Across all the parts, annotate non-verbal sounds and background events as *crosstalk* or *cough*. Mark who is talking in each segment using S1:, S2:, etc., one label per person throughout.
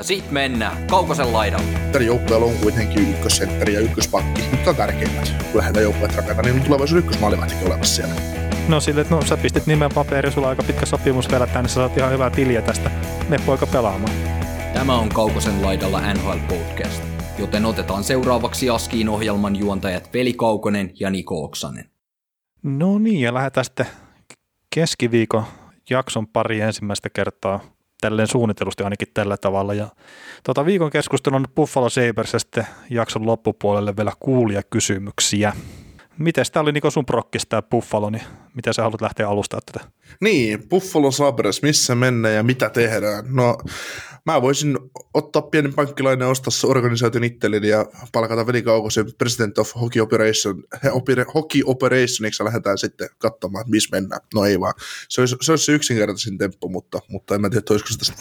S1: Ja sit mennään Kaukosen laidalle.
S2: Tällä joukkueella on kuitenkin ykkössentteri ja ykköspakki, mutta on tärkeimmät. Kun lähdetään joukkueet rakentamaan, niin on tulevaisuuden ykkösmaalivahtikin olemassa siellä.
S3: No sille, että no sä pistit nimen paperi, sulla on aika pitkä sopimus vielä tänne, sä saat ihan hyvää tiliä tästä. Me poika pelaamaan.
S1: Tämä on Kaukosen laidalla NHL Podcast, joten otetaan seuraavaksi Askiin ohjelman juontajat Veli Kaukonen ja Niko Oksanen.
S3: No niin, ja lähdetään sitten keskiviikon jakson pari ensimmäistä kertaa tälleen suunnitelusti ainakin tällä tavalla. Ja tota, viikon keskustelu on Buffalo sitten jakson loppupuolelle vielä kuulia kysymyksiä. Miten tämä oli Niko sun prokkis tämä Buffalo, niin miten sä haluat lähteä alustaa tätä?
S2: Niin, Buffalo Sabres, missä mennään ja mitä tehdään? No, mä voisin ottaa pienen pankkilainen ostaa organisaation itselleni ja palkata Veli Kaukosen President of Hockey Operation, Hockey Operationiksi lähdetään sitten katsomaan, että missä mennään. No ei vaan. Se olisi se, olisi se yksinkertaisin temppu, mutta, mutta en mä tiedä, olisiko se tästä,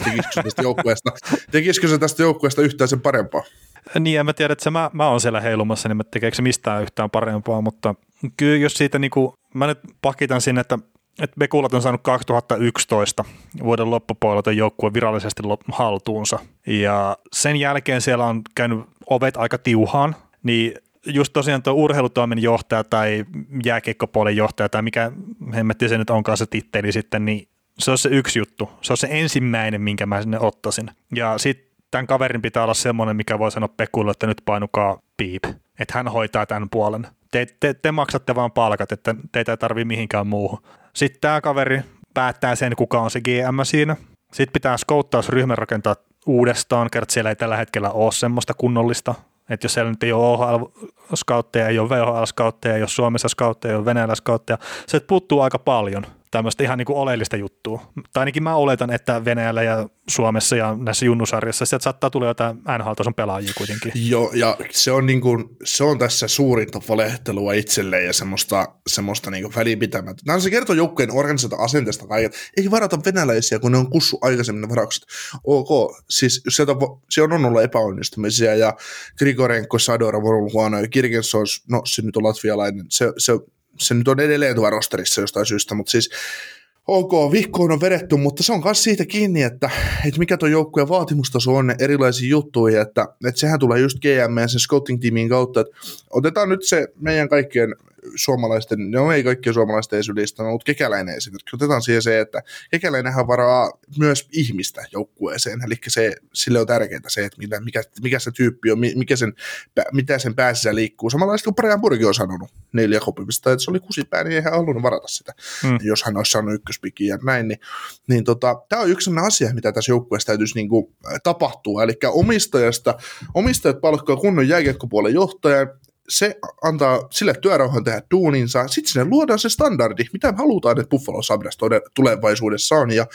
S2: tästä tekisikö se tästä joukkueesta yhtään sen parempaa.
S3: Niin, en mä tiedä, että se mä, mä oon siellä heilumassa, niin mä tekeekö se mistään yhtään parempaa, mutta kyllä jos siitä niinku, mä nyt pakitan sinne, että että Bekulat on saanut 2011 vuoden loppupuolelta joukkue virallisesti haltuunsa. Ja sen jälkeen siellä on käynyt ovet aika tiuhaan, niin just tosiaan tuo urheilutoimen johtaja tai jääkiekkopuolen johtaja tai mikä hemmetti se nyt onkaan se titteli sitten, niin se on se yksi juttu. Se on se ensimmäinen, minkä mä sinne ottaisin. Ja sitten tämän kaverin pitää olla semmoinen, mikä voi sanoa Pekulle, että nyt painukaa piip. Että hän hoitaa tämän puolen. Te, te, te maksatte vaan palkat, että teitä ei tarvitse mihinkään muuhun. Sitten tämä kaveri päättää sen, kuka on se GM siinä. Sitten pitää skouttausryhmä rakentaa uudestaan, kertaa siellä ei tällä hetkellä ole semmoista kunnollista. Että jos siellä nyt ei ole OHL-skautteja, ei ole VHL-skautteja, ei ole Suomessa skautteja, ei ole Venäjällä skautteja, se puuttuu aika paljon – tämmöistä ihan niin kuin oleellista juttua. Tai ainakin mä oletan, että Venäjällä ja Suomessa ja näissä junnusarjassa sieltä saattaa tulla jotain NHL-tason pelaajia kuitenkin.
S2: Joo, ja se on, niin kuin, se on tässä suurinta valehtelua itselleen ja semmoista, semmoista niin välipitämättä. Nämä se kertoo joukkueen organisaatio asenteesta kaiket. Ei varata venäläisiä, kun ne on kussu aikaisemmin varaukset. Ok, siis sieltä on, on ollut epäonnistumisia ja Grigorenko, Sador on huono ja Kirkensos, no se nyt on latvialainen, se, se se nyt on edelleen tuolla rosterissa jostain syystä, mutta siis ok, vihkoon on vedetty, mutta se on myös siitä kiinni, että, että mikä tuo joukkueen vaatimustaso on erilaisiin juttuihin, että, että sehän tulee just GM ja sen scouting-tiimin kautta, että otetaan nyt se meidän kaikkien suomalaisten, no ei kaikkien suomalaisten esylistä, mutta kekäläinen esimerkiksi. Otetaan siihen se, että kekäläinenhän varaa myös ihmistä joukkueeseen, eli se, sille on tärkeää se, että mikä, mikä, mikä se tyyppi on, mikä sen, mitä sen päässä liikkuu. Samanlaista kuin Brian Burgi on sanonut neljä kopimista, että se oli kusipää, niin ei hän halunnut varata sitä, hmm. jos hän olisi saanut ykköspikin ja näin. Niin, niin tota, tämä on yksi sellainen asia, mitä tässä joukkueessa täytyisi niin kuin, tapahtua, eli omistajasta, omistajat palkkaa kunnon jääkiekkopuolen johtajan, se antaa sille työrauhan tehdä duuninsa, sitten sinne luodaan se standardi, mitä me halutaan, että Buffalo Sabres tulevaisuudessa on, ja,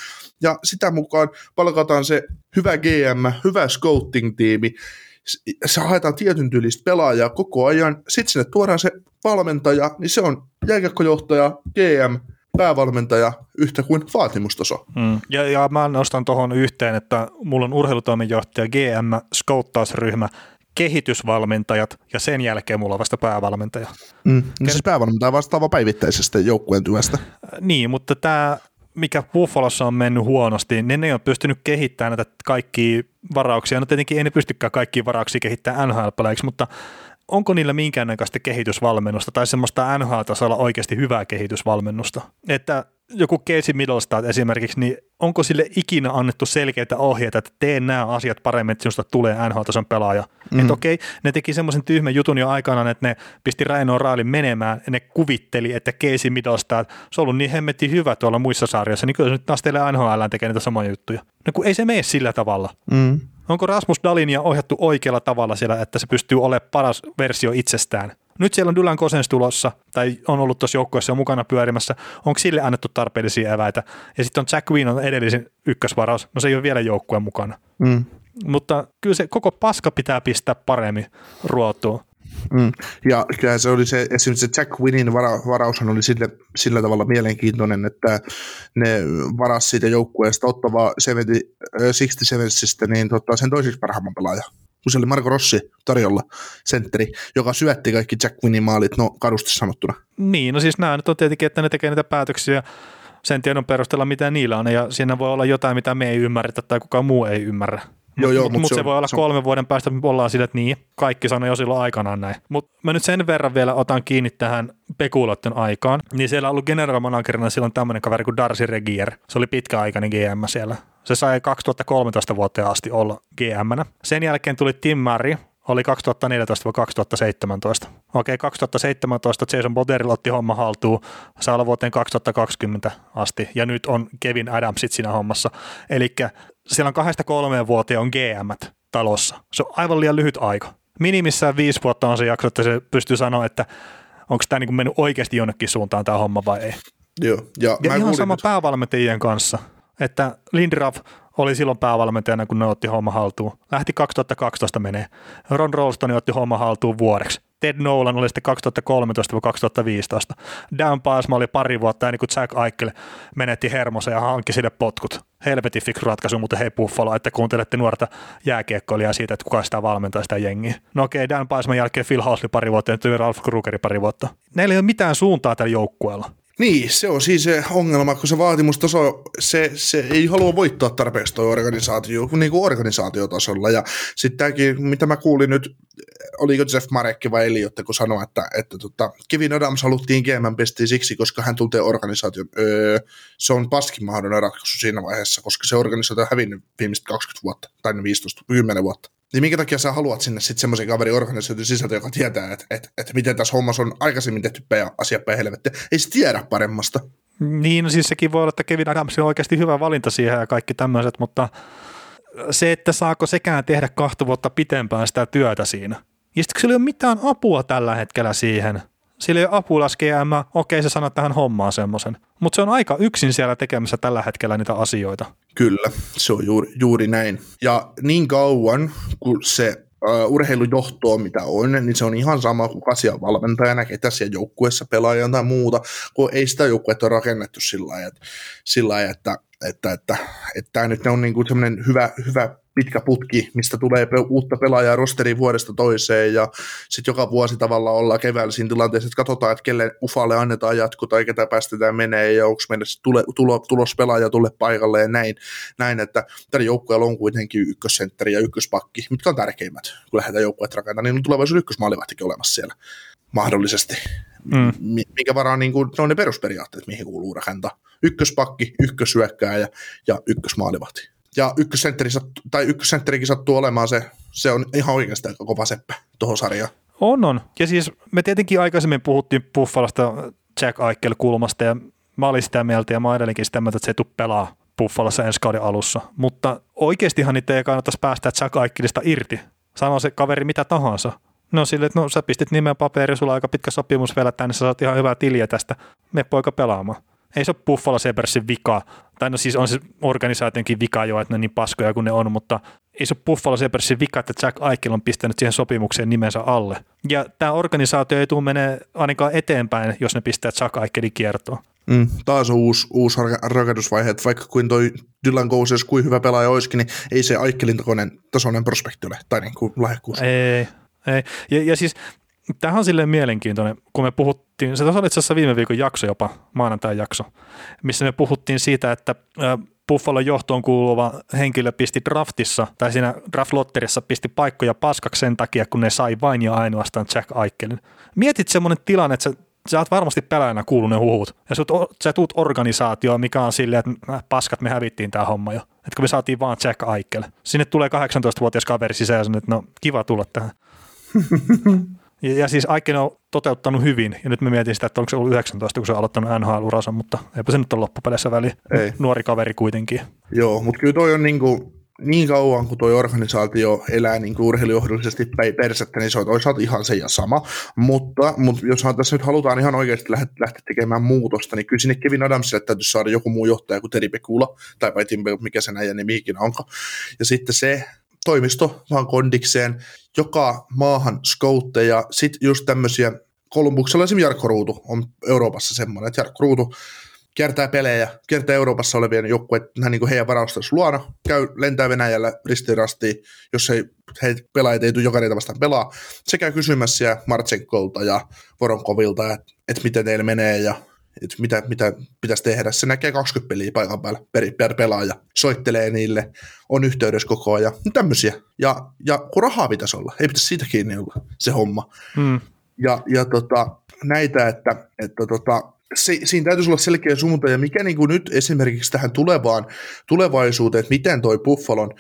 S2: ja sitä mukaan palkataan se hyvä GM, hyvä scouting-tiimi, se haetaan tietyn tyylistä pelaajaa koko ajan, sitten sinne tuodaan se valmentaja, niin se on jääkiekkojohtaja, GM, päävalmentaja yhtä kuin vaatimustaso.
S3: Mm. Ja, ja mä nostan tuohon yhteen, että mulla on urheilutoimenjohtaja, GM, skouttausryhmä, kehitysvalmentajat ja sen jälkeen mulla on vasta päävalmentaja.
S2: Mm. No siis päävalmentaja vastaava päivittäisestä joukkueen työstä.
S3: Äh, niin, mutta tämä mikä Buffalossa on mennyt huonosti, niin ne ei ole pystynyt kehittämään näitä kaikkia varauksia. No tietenkin ei ne pystykään kaikkia varauksia kehittämään nhl mutta onko niillä minkäännäköistä kehitysvalmennusta tai semmoista NHL-tasolla oikeasti hyvää kehitysvalmennusta? Että joku Casey Middlestad esimerkiksi, niin onko sille ikinä annettu selkeitä ohjeita, että tee nämä asiat paremmin, että sinusta tulee NHL-tason pelaaja? Mm. Että okei, ne teki semmoisen tyhmän jutun jo aikanaan, että ne pisti Raino Raalin menemään ja ne kuvitteli, että Casey Middlestad, se on ollut niin hemmetti hyvä tuolla muissa sarjoissa, niin kyllä se nyt taas teille NHL tekee niitä samoja juttuja. No kun ei se mene sillä tavalla. Mm. Onko Rasmus Dalinia ohjattu oikealla tavalla siellä, että se pystyy olemaan paras versio itsestään? Nyt siellä on Dylan Kosens tulossa, tai on ollut tuossa joukkueessa jo mukana pyörimässä. Onko sille annettu tarpeellisia eväitä? Ja sitten on Jack Queen on edellisen ykkösvaraus. No se ei ole vielä joukkueen mukana. Mm. Mutta kyllä se koko paska pitää pistää paremmin ruotuun.
S2: Mm. Ja kyllä se oli se, esimerkiksi se Jack Winnin vara, varaus oli sillä, sillä tavalla mielenkiintoinen, että ne varas siitä joukkueesta ottavaa 67 niin tota, sen toiseksi parhaamman pelaaja kun se oli Marko Rossi tarjolla, sentteri, joka syötti kaikki Jack Winnin maalit, no kadusti sanottuna.
S3: Niin, no siis nämä nyt on tietenkin, että ne tekee niitä päätöksiä sen tiedon perusteella, mitä niillä on, ja siinä voi olla jotain, mitä me ei ymmärretä tai kukaan muu ei ymmärrä. Joo, joo, mutta mut se, se voi olla se kolmen vuoden päästä, me ollaan sille, että niin, kaikki sanoi jo silloin aikanaan näin. Mutta mä nyt sen verran vielä otan kiinni tähän pekuloiden aikaan, niin siellä on ollut general managerina silloin tämmöinen kaveri kuin Darcy Regier. Se oli pitkäaikainen GM siellä. Se sai 2013 vuoteen asti olla GM. Sen jälkeen tuli Tim Murray, oli 2014-2017. Okei, 2017 Jason Boderil otti homma haltuun, saa olla vuoteen 2020 asti, ja nyt on Kevin Adamsit siinä hommassa. Eli siellä on kahdesta kolmeen vuoteen on GM talossa. Se on aivan liian lyhyt aika. Minimissään viisi vuotta on se jakso, että se pystyy sanoa, että onko tämä niin mennyt oikeasti jonnekin suuntaan tämä homma vai ei.
S2: Joo. Ja,
S3: ja ihan sama päävalmentajien kanssa, että Lindraff oli silloin päävalmentajana, kun ne otti homma haltuun. Lähti 2012 menee. Ron Rolston otti homma haltuun vuodeksi. Ted Nolan oli sitten 2013-2015. Dan Pasma oli pari vuotta ennen kuin Jack Eichel menetti hermosa ja hankki sille potkut. Helvetin fiksu ratkaisu, mutta hei Buffalo, että kuuntelette nuorta jääkiekkoilijaa siitä, että kuka sitä valmentaa sitä jengiä. No okei, Dan Pasman jälkeen Phil Housley pari vuotta ja Ralph Krugeri pari vuotta. Näillä ei ole mitään suuntaa tällä joukkueella.
S2: Niin, se on siis se ongelma, kun se vaatimustaso, se, se ei halua voittaa tarpeeksi tuo organisaatio, niin kuin organisaatiotasolla. Ja sitten tämäkin, mitä mä kuulin nyt, oliko Jeff Marekki vai Eliotte, kun sanoi, että, että tota, Kevin Adams haluttiin GM pestiin siksi, koska hän tuntee organisaation. Öö, se on paskin mahdollinen ratkaisu siinä vaiheessa, koska se organisaatio on hävinnyt viimeiset 20 vuotta, tai 15, 10 vuotta. Niin minkä takia sä haluat sinne sitten semmoisen kaverin organisaation sisältä, joka tietää, että, että, että miten tässä hommassa on aikaisemmin tehty asia päin helvettiä. Ei se tiedä paremmasta.
S3: Niin, no siis sekin voi olla, että Kevin Adams on oikeasti hyvä valinta siihen ja kaikki tämmöiset, mutta se, että saako sekään tehdä kahta vuotta pitempään sitä työtä siinä. Ja sitten sillä ei ole mitään apua tällä hetkellä siihen – sillä ei ole apulaskejäämä, okei se sanoo tähän hommaan semmoisen. Mutta se on aika yksin siellä tekemässä tällä hetkellä niitä asioita.
S2: Kyllä, se on juuri, juuri näin. Ja niin kauan, kun se uh, urheilujohtoa, mitä on, niin se on ihan sama kuin asian valmentajana, ketä siellä joukkueessa pelaajan tai muuta, kun ei sitä joukkuetta ole rakennettu sillä lailla, että, sillä lailla, että, että, että, että tämä nyt on niin kuin hyvä, hyvä pitkä putki, mistä tulee uutta pelaajaa rosteriin vuodesta toiseen ja sitten joka vuosi tavallaan ollaan keväällä siinä tilanteessa, että katsotaan, että kelle ufalle annetaan jatko tai ketä päästetään menee ja onko meidän tule, tulo, tulos pelaaja tulle paikalle ja näin, näin että tällä joukkueella on kuitenkin ykkössentteri ja ykköspakki, mitkä on tärkeimmät, kun lähdetään joukkueet rakentamaan, niin on tulevaisuuden ykkösmaalivahtikin olemassa siellä mahdollisesti, mm. minkä varaan niin kuin, ne on ne perusperiaatteet, mihin kuuluu rakentaa. Ykköspakki, ykkösyökkää ja, ja ykkösmaalivahti ja ykkössentteri, tai ykkössentterikin sattuu olemaan se, se on ihan oikeasti aika kova seppä tuohon sarjaan.
S3: On, on. Ja siis me tietenkin aikaisemmin puhuttiin Buffalosta Jack Eichel kulmasta ja mä olin sitä mieltä ja mä edelleenkin sitä mieltä, että se ei tule pelaa Buffalossa ensi kauden alussa. Mutta oikeastihan niitä ei kannattaisi päästä Jack Eichelista irti. Sanoo se kaveri mitä tahansa. No sille, että no sä pistit nimen paperi, sulla on aika pitkä sopimus vielä tänne, sä saat ihan hyvää tiliä tästä, me poika pelaamaan. Ei se ole Buffalo Sabresin vika, tai no siis on se organisaationkin vika jo, että ne on niin paskoja kuin ne on, mutta ei se ole Buffalo Sabresin vika, että Jack Eichel on pistänyt siihen sopimukseen nimensä alle. Ja tämä organisaatio ei tule menee ainakaan eteenpäin, jos ne pistää Jack Eichelin kiertoon.
S2: Mm, taas on uusi, uusi rakennusvaihe, että vaikka kuin toi Dylan Gouses kuin hyvä pelaaja olisikin, niin ei se tasoinen, tasoinen prospekti ole, tai niin kuin lahjakkuus.
S3: Ei, ei. Ja, ja siis Tämähän on silleen mielenkiintoinen, kun me puhuttiin, se oli itse asiassa viime viikon jakso jopa, maanantai jakso, missä me puhuttiin siitä, että Buffalon johtoon kuuluva henkilö pisti draftissa, tai siinä draftlotterissa pisti paikkoja paskaksi sen takia, kun ne sai vain ja ainoastaan Jack Aikelin. Mietit semmoinen tilanne, että sä, sä oot varmasti pelaajana kuullut ne huhut, ja sä, sä tuut organisaatioon, mikä on silleen, että äh, paskat, me hävittiin tämä homma jo. Että kun me saatiin vaan Jack Aikel. Sinne tulee 18-vuotias kaveri sisään että no kiva tulla tähän. *laughs* Ja, ja siis Aiken on toteuttanut hyvin, ja nyt me mietin sitä, että onko se ollut 19, kun se on aloittanut NHL-uransa, mutta eipä se nyt ole loppupeleissä väli. Ei. Nuori kaveri kuitenkin.
S2: Joo, mutta kyllä toi on niin kuin, niin kauan kuin tuo organisaatio elää niin urheilujohdollisesti päin persettä, niin se on toisaalta ihan se ja sama. Mutta, mutta jos tässä nyt halutaan ihan oikeasti lähteä tekemään muutosta, niin kyllä sinne Kevin Adamsille täytyy saada joku muu johtaja kuin Teri Pekula, tai Tim mikä se näin nimi ikinä onko. Ja sitten se, toimisto vaan kondikseen, joka maahan skoutteja, sitten just tämmöisiä, Kolumbuksella esimerkiksi Jarkko Ruutu on Euroopassa semmoinen, että Jarkko Ruutu kiertää pelejä, kiertää Euroopassa olevien joukkueet niin heidän varaustensa luona, käy, lentää Venäjällä ristirastiin, jos ei, he pelaajat ei tule jokainen vastaan pelaa. Se käy kysymässä Martsenkolta ja Voronkovilta, että, että miten teillä menee ja että mitä, mitä pitäisi tehdä. Se näkee 20 peliä paikan päällä per, per pelaaja, soittelee niille, on yhteydessä koko ajan, no tämmöisiä. Ja, ja kun rahaa pitäisi olla, ei pitäisi siitä kiinni olla se homma. Mm. Ja, ja tota, näitä, että, että tota, se, siinä täytyisi olla selkeä suunta, ja mikä niin kuin nyt esimerkiksi tähän tulevaan tulevaisuuteen, että miten toi Buffalon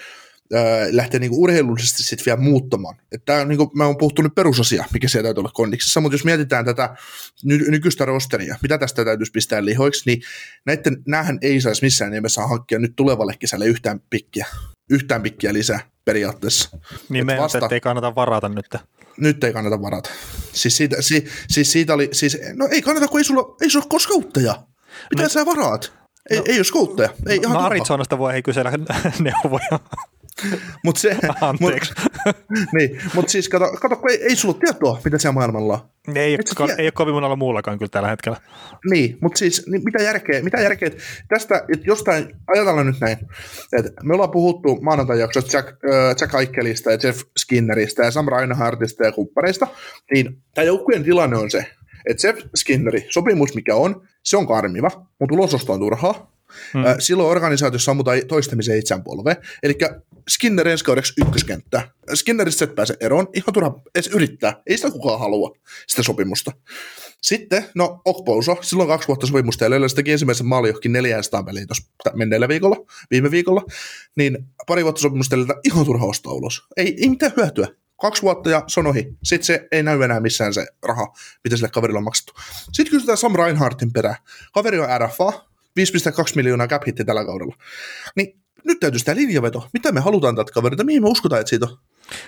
S2: lähtee niinku urheilullisesti sitten vielä muuttamaan. Että on, niinku, mä oon puhuttu nyt perusasia, mikä siellä täytyy olla kondiksessa, mutta jos mietitään tätä ny- nykyistä rosteria, mitä tästä täytyisi pistää lihoiksi, niin näiden, näähän ei saisi missään nimessä hankkia nyt tulevalle kesälle yhtään pikkiä, yhtään pikkiä lisää periaatteessa.
S3: Niin me vasta... ei kannata varata nyt.
S2: Nyt ei kannata varata. Siis siitä, si, siis siitä oli, siis, no ei kannata, kun ei sulla, ei sulla ole skoutteja. Mitä no, sä varaat? Ei, no, ei ole skoutteja. Ei, no,
S3: Arizonasta voi ei kysellä *laughs* neuvoja. *laughs*
S2: Mut se,
S3: Anteeksi.
S2: Mut, niin, mutta siis kato, kato kun ei, ei sulla tietoa, mitä siellä maailmalla
S3: on. Ei, ko, ei ole kovin monella muullakaan kyllä tällä hetkellä.
S2: Niin, mutta siis niin mitä järkeä, mitä järkeä että tästä, että jostain, ajatellaan nyt näin, että me ollaan puhuttu maanantai-jaksossa Jack, äh, Jack Aikkelista ja Jeff Skinneristä ja Sam Reinhardtista ja kumppaneista, niin tämä joukkueen tilanne on se, että Jeff Skinneri, sopimus mikä on, se on karmiva, mutta ulososto on turhaa, Hmm. Silloin organisaatiossa ammutaan toistamiseen itseään polve. Eli Skinner ensi kaudeksi ykköskenttä. Skinneristä et pääse eroon, ihan turha edes yrittää. Ei sitä kukaan halua, sitä sopimusta. Sitten, no Okpouso, silloin kaksi vuotta sopimusta ja se teki ensimmäisen maali johonkin 400 peliin tuossa menneellä viikolla, viime viikolla, niin pari vuotta sopimusta ihan turha ostaa ulos. Ei, ei mitään hyötyä. Kaksi vuotta ja se on ohi. Sitten se ei näy enää missään se raha, mitä sille kaverille on maksettu. Sitten kysytään Sam Reinhardtin perään. Kaveri on RFA, 5,2 miljoonaa cap tällä kaudella. Niin nyt täytyy sitä linjaveto. Mitä me halutaan tältä kaverilta? Mihin me uskotaan, että siitä on?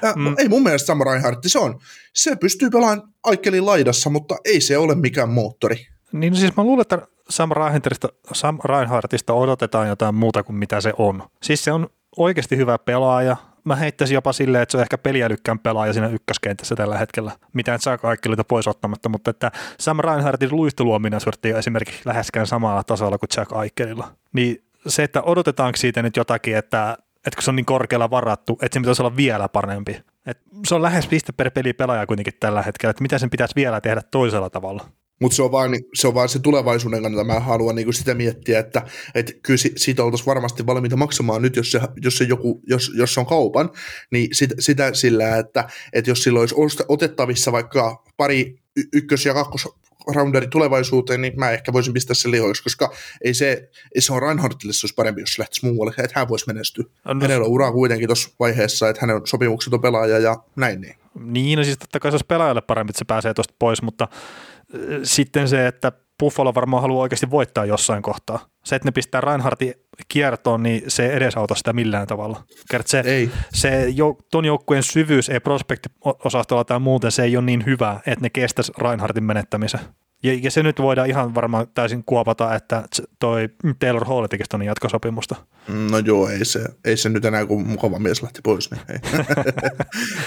S2: Ja, mm. Ei mun mielestä Sam Reinhardt, se on. Se pystyy pelaamaan Aikkelin laidassa, mutta ei se ole mikään moottori.
S3: Niin siis mä luulen, että Sam Reinhardtista, Sam Reinhardtista odotetaan jotain muuta kuin mitä se on. Siis se on oikeasti hyvä pelaaja. Mä heittäisin jopa silleen, että se on ehkä peliälykkään pelaaja siinä ykköskentässä tällä hetkellä. Mitä et saa kaikki pois ottamatta, mutta että Sam Reinhardtin luisteluominaisuudet ei ole esimerkiksi läheskään samalla tasolla kuin Jack Aikkelilla. Niin se, että odotetaanko siitä nyt jotakin, että, että kun se on niin korkealla varattu, että se pitäisi olla vielä parempi. Et se on lähes piste per peli pelaaja kuitenkin tällä hetkellä, että mitä sen pitäisi vielä tehdä toisella tavalla.
S2: Mutta se, on vaan, se on vaan se tulevaisuuden kannalta, mä haluan niinku sitä miettiä, että et kyllä siitä oltaisiin varmasti valmiita maksamaan nyt, jos se, jos se, joku, jos, jos se on kaupan, niin sit, sitä sillä, että et jos sillä olisi otettavissa vaikka pari ykkös- ja kakkos rounderi tulevaisuuteen, niin mä ehkä voisin pistää sen lihoiksi, koska ei se, ei se on Reinhardtille se olisi parempi, jos se lähtisi muualle, että hän voisi menestyä. No, Hänellä on ura kuitenkin tuossa vaiheessa, että hänen sopimukset on pelaaja ja näin niin.
S3: Niin, no siis totta kai se olisi pelaajalle parempi, että se pääsee tuosta pois, mutta äh, sitten se, että Buffalo varmaan haluaa oikeasti voittaa jossain kohtaa. Se, että ne pistää Reinhardtin kiertoon, niin se ei edesauta sitä millään tavalla. Kert se, ei. se jo, ton joukkueen syvyys ei prospektiosastolla tai muuten, se ei ole niin hyvä, että ne kestäisi Reinhardtin menettämisen. Ja, ja, se nyt voidaan ihan varmaan täysin kuopata, että toi Taylor Hall teki tuonne jatkosopimusta.
S2: No joo, ei se, ei se nyt enää kun mukava mies lähti pois, niin ei.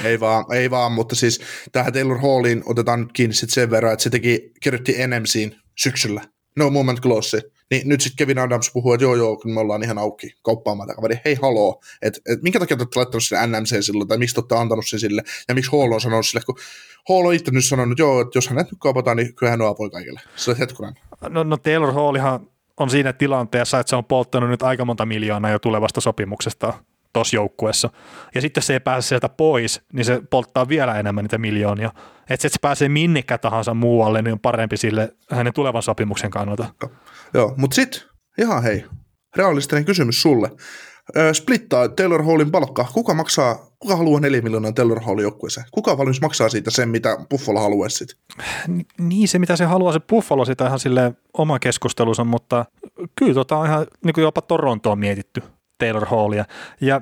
S2: *laughs* ei, vaan, ei vaan, mutta siis tähän Taylor Halliin otetaan nyt kiinni sit sen verran, että se teki, kirjoitti NMCin syksyllä. No moment close. Niin nyt sitten Kevin Adams puhuu, että joo joo, kun me ollaan ihan auki kauppaamaan kaveri, hei haloo, että et, minkä takia te olette laittanut sille NMC silloin, tai miksi te olette antanut sen sille, ja miksi Hall on sanonut sille, kun Hall on itse nyt sanonut, joo, että jos hänet nyt kaupataan, niin kyllä hän on avoin kaikille. Se on hetkonen.
S3: No, no Taylor Hallihan on siinä tilanteessa, että se on polttanut nyt aika monta miljoonaa jo tulevasta sopimuksesta tuossa joukkueessa. Ja sitten jos se ei pääse sieltä pois, niin se polttaa vielä enemmän niitä miljoonia. Että se, että se pääsee minnekä tahansa muualle, niin on parempi sille hänen tulevan sopimuksen kannalta.
S2: Joo, Joo mutta sitten ihan hei, realistinen kysymys sulle. splittaa Taylor Hallin palkka. Kuka maksaa, kuka haluaa 4 miljoonaa Taylor Hallin joukkueeseen? Kuka valmis maksaa siitä sen, mitä Buffalo haluaisi
S3: Niin, se mitä se haluaa, se Buffalo sitä ihan sille oma keskustelunsa, mutta kyllä tota on ihan niin kuin jopa Torontoon mietitty Taylor Hallia. Ja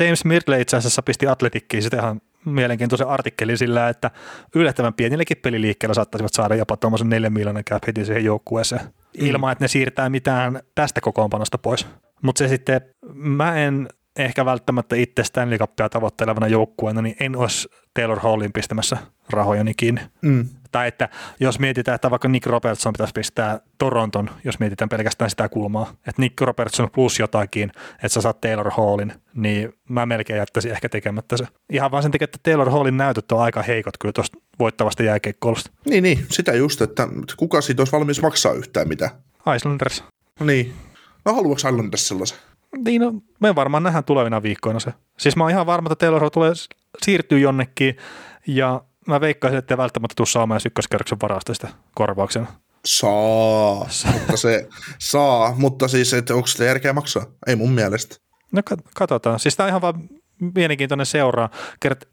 S3: James Mirdle itse asiassa pisti Atletikkiin sitä ihan mielenkiintoisen artikkelin sillä, että yllättävän pienilläkin peliliikkeellä saattaisivat saada jopa tuommoisen 4 miljoonan cap heti siihen joukkueeseen, mm. ilman että ne siirtää mitään tästä kokoonpanosta pois. Mutta se sitten, mä en ehkä välttämättä itse Stanley Cupia tavoittelevana joukkueena, niin en olisi Taylor Hallin pistämässä rahojani kiinni.
S2: Mm.
S3: Tai että jos mietitään, että vaikka Nick Robertson pitäisi pistää Toronton, jos mietitään pelkästään sitä kulmaa, että Nick Robertson plus jotakin, että sä saat Taylor Hallin, niin mä melkein jättäisin ehkä tekemättä se. Ihan vaan sen takia, että Taylor Hallin näytöt on aika heikot kyllä tuosta voittavasta jääkeikkoulusta.
S2: Niin, niin, sitä just, että kuka siitä olisi valmis maksaa yhtään mitä.
S3: Islanders.
S2: No niin. No haluatko Islanders sellaisen?
S3: Niin, no, me varmaan nähdään tulevina viikkoina se. Siis mä oon ihan varma, että Taylor Hall tulee siirtyä jonnekin ja mä veikkaisin, että välttämättä tuu saamaan ykköskerroksen varasta sitä korvauksena.
S2: Saa, mutta se saa, mutta siis, että onko sitä järkeä maksaa? Ei mun mielestä.
S3: No katsotaan. Siis tämä on ihan vaan mielenkiintoinen seuraa.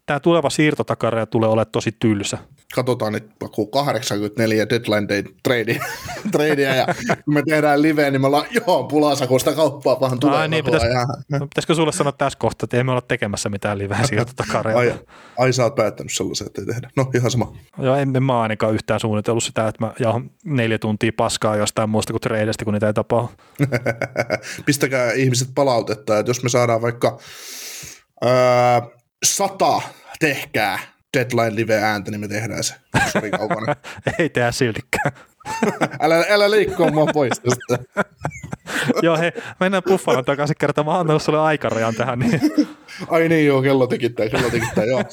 S3: Tämä tuleva siirtotakaraja tulee olemaan tosi tylsä.
S2: Katsotaan nyt kun 84 deadline day trade, *laughs* tradeja ja kun me tehdään live, niin me ollaan, joo, pulasakosta kauppaa vaan tulee.
S3: Ai, niin, pitäis, no, pitäisikö sulle sanoa tässä kohtaa, että ei me olla tekemässä mitään liveä siirtotakarajaa?
S2: ai, ai, sä oot päättänyt sellaisen, että ei tehdä. No ihan sama.
S3: Joo, en, en mä ainakaan yhtään suunnitellut sitä, että mä jauhan neljä tuntia paskaa jostain muusta kuin tradeista, kun niitä ei tapaa. *laughs*
S2: Pistäkää ihmiset palautetta, että jos me saadaan vaikka öö, sata tehkää deadline live ääntä, niin me tehdään se. Sori. *laughs*
S3: Ei tehdä siltikään. *laughs*
S2: älä, älä liikkua mua pois tästä. *laughs*
S3: joo, hei, mennään Buffalon takaisin kertaan. Mä oon antanut sulle aikarajan tähän. Niin.
S2: Ai niin, joo, kello tikittää, kello tikittää, joo.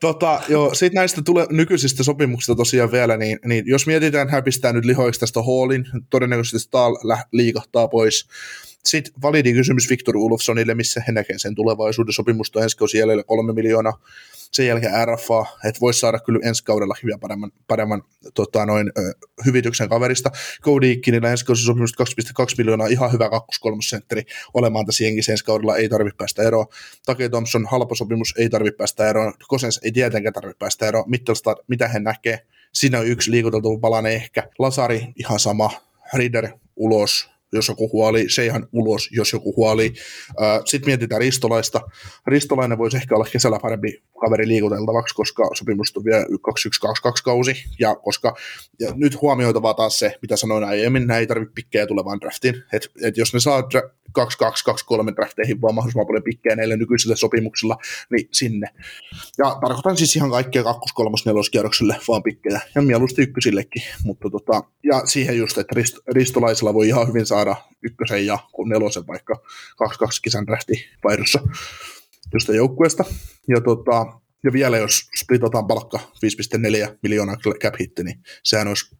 S2: tota, joo sitten näistä tule, nykyisistä sopimuksista tosiaan vielä, niin, niin jos mietitään, hän pistää nyt lihoiksi tästä Hallin, todennäköisesti Stahl liikahtaa pois. Sitten validi kysymys Viktor Ulofssonille, missä he näkee sen tulevaisuuden sopimusta ensi jäljellä kolme miljoonaa sen jälkeen RFA, että voisi saada kyllä ensi kaudella hyvä paremman, paremman tota, noin, ö, hyvityksen kaverista. Cody Ikkinillä ensi kausi sopimus 2,2 miljoonaa, ihan hyvä kakkos-kolmosentteri olemaan tässä jengissä ensi kaudella, ei tarvitse päästä eroon. Take Thompson, halpa sopimus, ei tarvitse päästä eroon. Kosens ei tietenkään tarvitse päästä eroon. Mittelstad, mitä he näkee, siinä on yksi liikuteltu palanen ehkä. Lasari, ihan sama. Rieder, ulos, jos joku huoli, se ihan ulos, jos joku huoli. Sitten mietitään Ristolaista. Ristolainen voisi ehkä olla kesällä parempi kaveri liikuteltavaksi, koska sopimus on vielä 2122 kausi, ja koska ja nyt huomioitavaa taas se, mitä sanoin aiemmin, näin ei tarvitse pikkejä tulevaan draftiin. Et, et jos ne saa 2223 drafteihin vaan mahdollisimman paljon pikkejä näillä nykyisillä sopimuksilla, niin sinne. Ja tarkoitan siis ihan kaikkia kakkos, kolmos, vaan pikkejä, ja mieluusti ykkösillekin, mutta tota, ja siihen just, että rist, ristolaisilla voi ihan hyvin saada ykkösen ja nelosen vaikka 22 kisan drafti vaihdossa josta joukkueesta. Ja, tota, ja vielä jos splitataan palkka 5,4 miljoonaa cap hitti, niin sehän olisi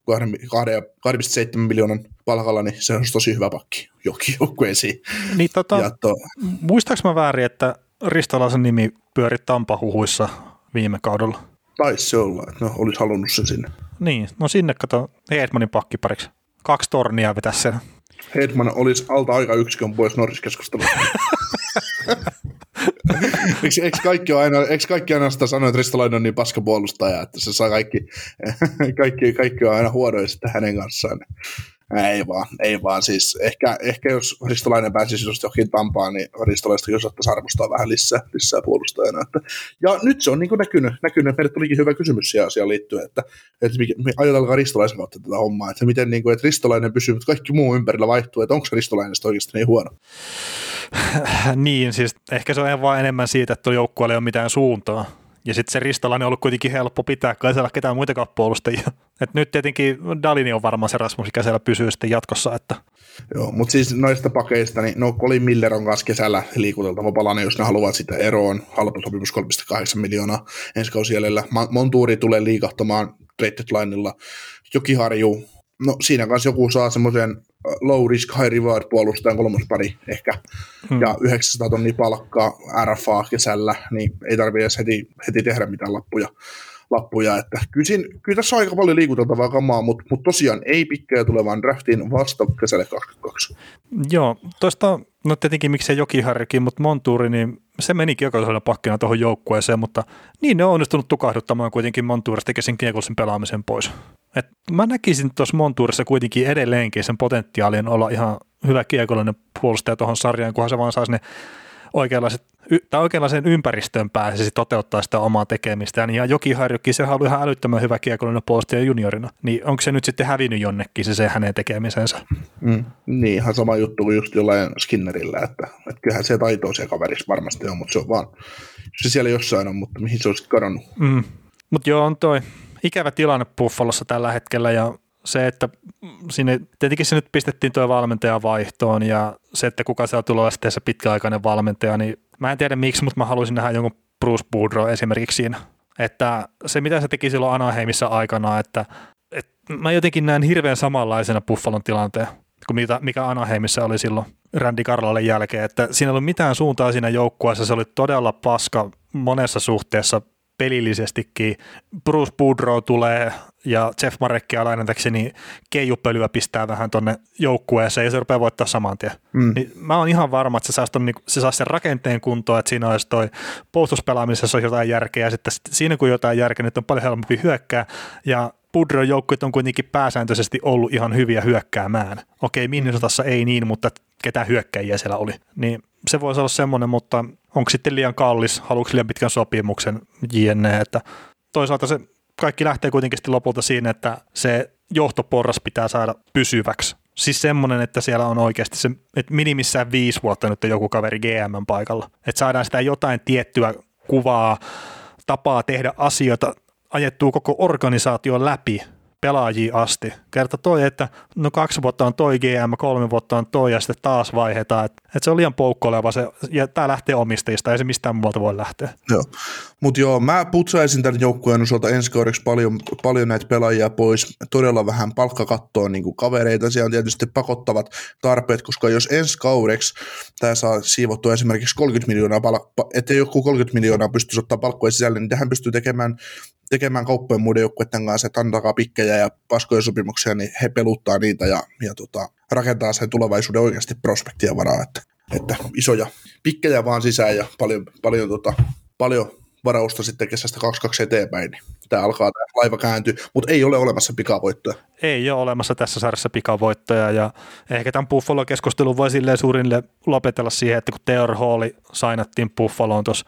S2: 2,7 miljoonan palkalla, niin se olisi tosi hyvä pakki jokin joukkueisiin.
S3: Niin, tota, to... muistaaks mä väärin, että Ristolaisen nimi pyöri Tampahuhuissa viime kaudella?
S2: Taisi se olla, että ne olisi halunnut sen sinne.
S3: Niin, no sinne kato Hedmanin pakkipariksi. Kaksi tornia vetäisi sen.
S2: Hedman olisi alta aika yksikön pois Norris-keskustelusta. *laughs* eikö, eikö, kaikki aina, eikö kaikki aina sitä sanoa, että Ristolainen on niin paska puolustaja, että se saa kaikki, *laughs* kaikki, kaikki on aina huodoista hänen kanssaan. Ei vaan, ei vaan. Siis ehkä, ehkä jos Ristolainen pääsisi just johonkin Tampaan, niin Ristolaista osattaisi arvostaa vähän lisää, lisää puolustajana. Että, ja nyt se on niin näkynyt, näkynyt. Meille tulikin hyvä kysymys siihen asiaan liittyen, että, että me ajatellaan Ristolaisen kautta tätä hommaa, että miten niin kuin, että Ristolainen pysyy, mutta kaikki muu ympärillä vaihtuu, että onko se Ristolainen oikeasti niin huono?
S3: niin, siis ehkä se on vaan enemmän siitä, että joukkueella ei ole mitään suuntaa. Ja sitten se Ristolainen on ollut kuitenkin helppo pitää, ei siellä ketään muitakaan puolustajia. *laughs* Et nyt tietenkin Dalini on varmaan se Rasmus, mikä siellä pysyy sitten jatkossa. Että.
S2: Joo, mutta siis noista pakeista, niin no Colin Miller on kanssa kesällä liikuteltava palanen, jos ne haluavat sitä eroon. Halpa sopimus 3,8 miljoonaa ensi kausi jäljellä. Montuuri tulee liikahtamaan trade. Jokiharju, no siinä kanssa joku saa semmoisen low risk, high reward puolustajan kolmospari ehkä, hmm. ja 900 tonnia palkkaa RFA kesällä, niin ei tarvitse edes heti, heti tehdä mitään lappuja. lappuja että kyllä, siinä, kyllä tässä on aika paljon liikuteltavaa kamaa, mutta, mutta tosiaan ei pikkejä tulevaan draftiin vasta kesällä 22.
S3: Joo, tuosta, no tietenkin miksei Jokiharrikin, mutta Monturi, niin se menikin jokaisella pakkina tuohon joukkueeseen, mutta niin ne on onnistunut tukahduttamaan kuitenkin Montuurista sen kiekollisen pelaamisen pois. Et mä näkisin tuossa Montuurissa kuitenkin edelleenkin sen potentiaalin olla ihan hyvä kiekollinen puolustaja tuohon sarjaan, kunhan se vaan saisi ne oikeanlaiset, tai oikeanlaiseen ympäristöön pääsisi toteuttaa sitä omaa tekemistään. Ja Joki Harjukki, se oli ihan älyttömän hyvä kiekollinen puolustaja juniorina. Niin onko se nyt sitten hävinnyt jonnekin se, se hänen tekemisensä?
S2: Mm. Niin, ihan sama juttu kuin just jollain Skinnerillä, että, että kyllähän se taitoa se kaverissa varmasti on, mutta se on vaan, se siellä jossain on, mutta mihin se olisi kadonnut.
S3: Mm. Mutta joo, on toi ikävä tilanne Buffalossa tällä hetkellä ja se, että sinne, tietenkin se nyt pistettiin tuo valmentaja vaihtoon ja se, että kuka siellä tulee sitten se pitkäaikainen valmentaja, niin mä en tiedä miksi, mutta mä haluaisin nähdä jonkun Bruce Boudreau esimerkiksi siinä. Että se, mitä se teki silloin Anaheimissa aikana, että, että mä jotenkin näen hirveän samanlaisena Buffalon tilanteen kuin mitä, mikä Anaheimissa oli silloin Randy Carlalle jälkeen, että siinä ei ollut mitään suuntaa siinä joukkueessa, se oli todella paska monessa suhteessa pelillisestikin. Bruce Boudreau tulee ja Jeff Marekkia lainatakseni keijupölyä pistää vähän tonne joukkueeseen ja se rupeaa voittaa saman tien. Mm. Niin mä oon ihan varma, että se saisi, ton, niinku, se saisi sen rakenteen kuntoon, että siinä olisi toi puolustuspelaamisessa on jotain järkeä ja sitten siinä kun jotain järkeä, niin on paljon helpompi hyökkää ja Budron joukkueet on kuitenkin pääsääntöisesti ollut ihan hyviä hyökkäämään. Okei, Minnesotassa ei niin, mutta ketä hyökkäjiä siellä oli. Niin se voisi olla semmoinen, mutta onko sitten liian kallis, haluatko liian pitkän sopimuksen, jne. Että toisaalta se kaikki lähtee kuitenkin lopulta siinä, että se johtoporras pitää saada pysyväksi. Siis semmoinen, että siellä on oikeasti se, että minimissään viisi vuotta nyt joku kaveri GM paikalla. Että saadaan sitä jotain tiettyä kuvaa, tapaa tehdä asioita ajettua koko organisaation läpi pelaajia asti. Kerta toi, että no kaksi vuotta on toi GM, kolme vuotta on toi ja sitten taas vaihdetaan. Että et se on liian poukkoileva se, ja tämä lähtee omistajista, ei se mistään muualta voi lähteä.
S2: Joo, mutta joo, mä putsaisin tämän joukkueen osalta ensi kaudeksi paljon, paljon näitä pelaajia pois, todella vähän palkkakattoa niin kuin kavereita, siellä on tietysti pakottavat tarpeet, koska jos ensi kaudeksi tämä saa siivottua esimerkiksi 30 miljoonaa, palkka, ettei joku 30 miljoonaa pystyisi ottaa palkkoja sisälle, niin tähän pystyy tekemään tekemään kauppojen muiden joukkueiden kanssa, että antakaa pikkejä ja paskoja sopimuksia, niin he peluttaa niitä ja, ja tota, rakentaa sen tulevaisuuden oikeasti prospektia varaa, että, että isoja pikkejä vaan sisään ja paljon, paljon, tota, paljon varausta sitten kesästä 22 eteenpäin, niin tämä alkaa tämä laiva kääntyä, mutta ei ole olemassa pikavoittoja.
S3: Ei ole olemassa tässä sarjassa pikavoittoja ja ehkä tämän Buffalo-keskustelun voi silleen suurille lopetella siihen, että kun Theor Halli sainattiin Buffaloon tuossa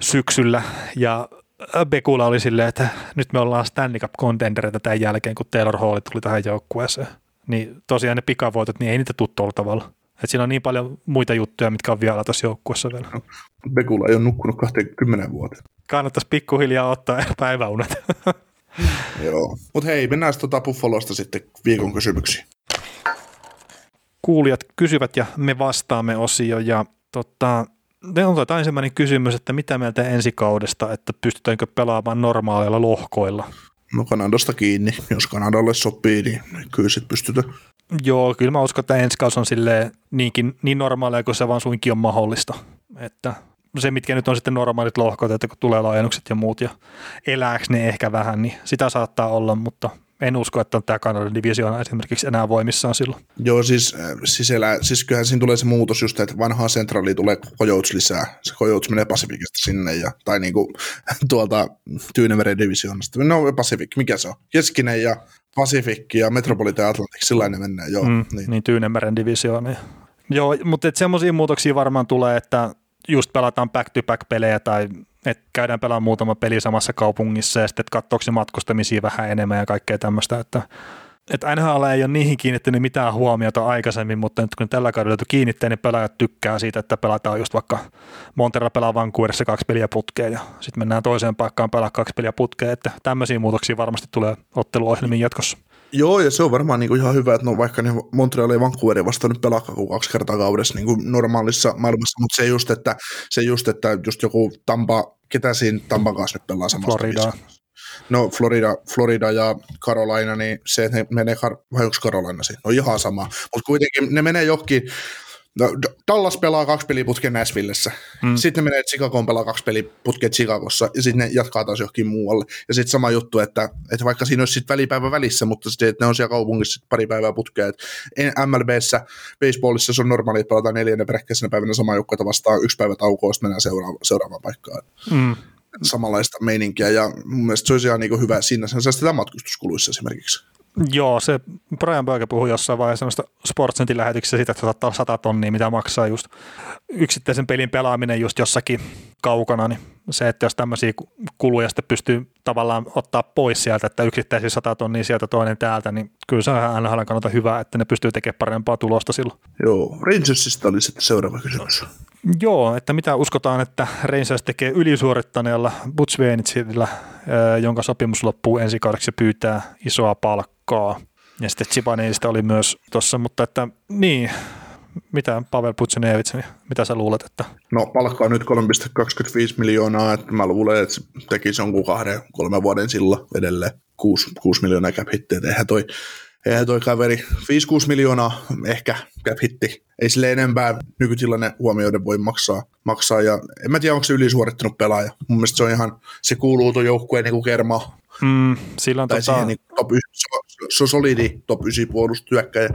S3: syksyllä ja Bekula oli silleen, että nyt me ollaan Stanley Cup contendereita tämän jälkeen, kun Taylor Hall tuli tähän joukkueeseen. Niin tosiaan ne pikavoitot, niin ei niitä tuttu olla tavalla. Et siinä on niin paljon muita juttuja, mitkä on vielä tuossa joukkueessa vielä.
S2: Bekula ei ole nukkunut 20 vuoteen.
S3: Kannattaisi pikkuhiljaa ottaa *laughs* päiväunet. *laughs*
S2: Joo. Mutta hei, mennään tota Buffalosta sitten viikon kysymyksiin.
S3: Kuulijat kysyvät ja me vastaamme osio ja tota, ne on tuota ensimmäinen kysymys, että mitä mieltä ensikaudesta, että pystytäänkö pelaamaan normaaleilla lohkoilla?
S2: No Kanadasta kiinni, jos Kanadalle sopii, niin kyllä sitten pystytään.
S3: Joo, kyllä mä uskon, että ensi on silleen niinkin, niin normaalia kuin se vaan suinkin on mahdollista. Että se, mitkä nyt on sitten normaalit lohkot, että kun tulee laajennukset ja muut ja elääkö ne ehkä vähän, niin sitä saattaa olla, mutta en usko, että tämä Kanadan divisioona esimerkiksi enää voimissaan silloin.
S2: Joo, siis, äh, siis, elä, siis kyllähän siinä tulee se muutos just, että vanhaa centralia tulee Kojouts lisää. Se Kojouts menee Pasifikista sinne, ja, tai niin kuin *laughs* tuolta Tyynemeren divisioonasta. No Pasifik, mikä se on? Keskinen ja Pasifikki ja Metropolitan Atlantic, sillä ne mennään, joo.
S3: Mm, niin. niin Tyynemeren divisioona. Joo, mutta semmoisia muutoksia varmaan tulee, että just pelataan back-to-back-pelejä tai että käydään pelaamaan muutama peli samassa kaupungissa ja sitten, se matkustamisia vähän enemmän ja kaikkea tämmöistä, että että NHL ei ole niihin kiinnittänyt mitään huomiota aikaisemmin, mutta nyt kun tällä kaudella kiinnittää, niin pelaajat tykkää siitä, että pelataan just vaikka Montella pelaa Vancouverissa kaksi peliä putkeen ja sitten mennään toiseen paikkaan pelaa kaksi peliä putkeen, että tämmöisiä muutoksia varmasti tulee otteluohjelmiin jatkossa.
S2: Joo, ja se on varmaan niin kuin ihan hyvä, että no vaikka ne Montreal ja Vancouver vasta nyt pelaa kaksi kertaa kaudessa niin kuin normaalissa maailmassa, mutta se just, että, se just, että just joku Tampa, ketä siinä Tampan kanssa nyt pelaa samasta
S3: Florida.
S2: No Florida, Florida ja Carolina, niin se, että ne menee, vai onko Carolina siinä? No ihan sama, mutta kuitenkin ne menee johonkin, No, Dallas pelaa kaksi peliputkea Nashvillessä. Mm. Sitten ne menee Chicagoon pelaa kaksi peliputkea Chicagossa ja sitten ne jatkaa taas johonkin muualle. Ja sitten sama juttu, että, että vaikka siinä olisi sitten välipäivä välissä, mutta sitten, että ne on siellä kaupungissa pari päivää putkea. Et MLBssä, baseballissa se on normaali, että pelataan neljännen peräkkäisenä päivänä sama joukkoita vastaan yksi päivä taukoa, sitten mennään seuraava, seuraavaan paikkaan. Mm. Samanlaista meininkiä ja mun mielestä se olisi ihan niin hyvä siinä, sen säästetään matkustuskuluissa esimerkiksi.
S3: Joo, se Brian Burke puhui jossain vaiheessa noista Sportsnetin lähetyksessä siitä, että saattaa 100 tonnia, mitä maksaa just yksittäisen pelin pelaaminen just jossakin kaukana, niin se, että jos tämmöisiä kuluja sitten pystyy tavallaan ottaa pois sieltä, että yksittäisiä 100 tonnia sieltä toinen täältä, niin kyllä se on NHL kannalta hyvä, että ne pystyy tekemään parempaa tulosta silloin.
S2: Joo, Rangersista oli sitten seuraava kysymys.
S3: Joo, että mitä uskotaan, että Rangers tekee ylisuorittaneella Butch Venitsillä, jonka sopimus loppuu ensi kaudeksi pyytää isoa palkkaa. Ja sitten Chibanista oli myös tuossa, mutta että niin, mitä Pavel Putsenevits, niin mitä sä luulet? Että...
S2: No palkkaa nyt 3,25 miljoonaa, että mä luulen, että se tekisi jonkun kahden, kolmen vuoden sillä edelleen 6, 6 miljoonaa cap hittiä, eihän toi eihän toi kaveri 5-6 miljoonaa ehkä cap hitti. Ei sille enempää nykytilanne huomioiden voi maksaa. maksaa ja en mä tiedä, onko se ylisuorittanut pelaaja. Mun mielestä se on ihan, se kuuluu tuon joukkueen niin kerma.
S3: Mm, sillä on
S2: tai tota... siihen niin top 9, se on solidi top 9 puolustustyökkäjä.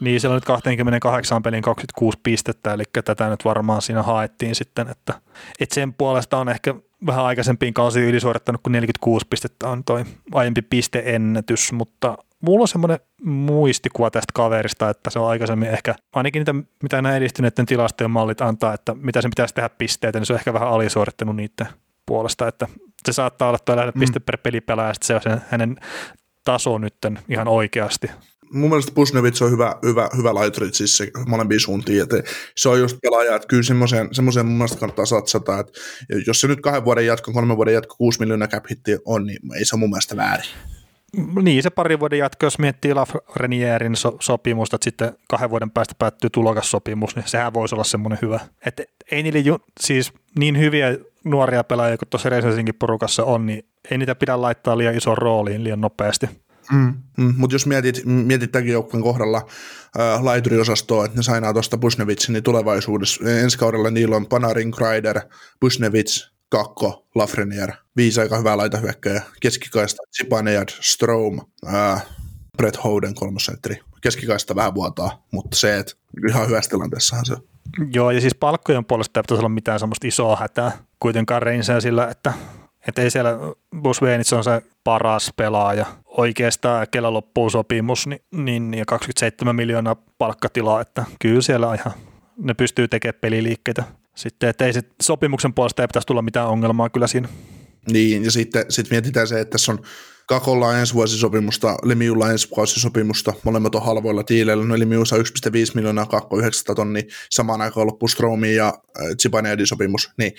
S3: Niin, siellä on nyt 28 pelin 26 pistettä, eli tätä nyt varmaan siinä haettiin sitten, että, että sen puolesta on ehkä vähän aikaisempiin kausiin ylisuorittanut, kuin 46 pistettä on toi aiempi pisteennätys, mutta mulla on semmoinen muistikuva tästä kaverista, että se on aikaisemmin ehkä, ainakin niitä, mitä nämä edistyneiden tilastojen mallit antaa, että mitä se pitäisi tehdä pisteitä, niin se on ehkä vähän alisuorittanut niiden puolesta, että se saattaa olla tuo mm. piste per pelipelaaja, ja se on sen, hänen taso nyt ihan oikeasti.
S2: Mun mielestä Pusnevits on hyvä, hyvä, hyvä laituri siis se molempiin suuntiin. Että se on just pelaaja, että kyllä semmoiseen, semmoiseen mun mielestä kannattaa satsata, että jos se nyt kahden vuoden jatko, kolmen vuoden jatko, kuusi miljoonaa cap on, niin ei se ole mun mielestä väärin.
S3: Niin, se pari vuoden jatko, jos miettii Lafrenierin so- sopimusta, että sitten kahden vuoden päästä päättyy tulokassopimus, niin sehän voisi olla semmoinen hyvä. Että ei niille ju- siis niin hyviä nuoria pelaajia kuin tuossa Resensinkin porukassa on, niin ei niitä pidä laittaa liian isoon rooliin liian nopeasti.
S2: Mm, mm, mutta jos mietit, mietit tämänkin joukkueen kohdalla äh, laituriosastoa, että ne sainaa tuosta Busnevitsin, niin tulevaisuudessa ensi kaudella niillä on Panarin, Kreider, Busnevits, Kakko, Lafreniere, viisi aika hyvää laitahyökkäjä, keskikaista, Zibanejad, Strom, Brett Houden kolmosentteri. Keskikaista vähän vuotaa, mutta se, että ihan hyvässä tilanteessahan se
S3: Joo, ja siis palkkojen puolesta ei pitäisi olla mitään semmoista isoa hätää kuitenkaan Reinsää sillä, että, että ei siellä Bus Venits on se paras pelaaja. Oikeastaan, kellä loppuu sopimus, niin, niin, ja 27 miljoonaa palkkatilaa, että kyllä siellä ihan, ne pystyy tekemään peliliikkeitä sitten, että ei sit sopimuksen puolesta ei pitäisi tulla mitään ongelmaa kyllä siinä.
S2: Niin, ja sitten sit mietitään se, että tässä on Kakolla on ensi vuosisopimusta, Lemiulla ensi vuosisopimusta, molemmat on halvoilla tiileillä, no Lemiu saa 1,5 miljoonaa, Kakko 900 tonni, samaan aikaan loppu Stromi ja äh, Zibanejadin sopimus, niin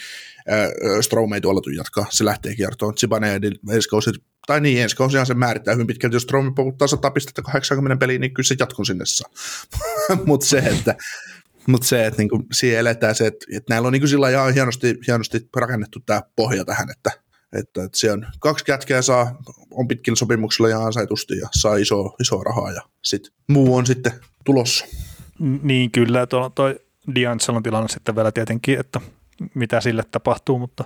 S2: äh, Strom ei tuolla jatkaa, se lähtee kiertoon, Zibanejadin ensi kausi, tai niin, ensi kausihan se määrittää hyvin pitkälti, jos Stromi poukuttaa 100 pistettä 80 peliin, niin kyllä se jatkon sinne saa. *laughs* Mutta se, että mutta se, että niinku, siihen eletään se, että, että näillä on niinku sillä ihan hienosti, hienosti rakennettu tämä pohja tähän, että, että, että se on kaksi kätkeä saa, on pitkillä sopimuksilla ja ansaitusti ja saa iso, iso rahaa ja sitten muu on sitten tulossa.
S3: Niin kyllä, tuo toi D'Angelon tilanne sitten vielä tietenkin, että mitä sille tapahtuu, mutta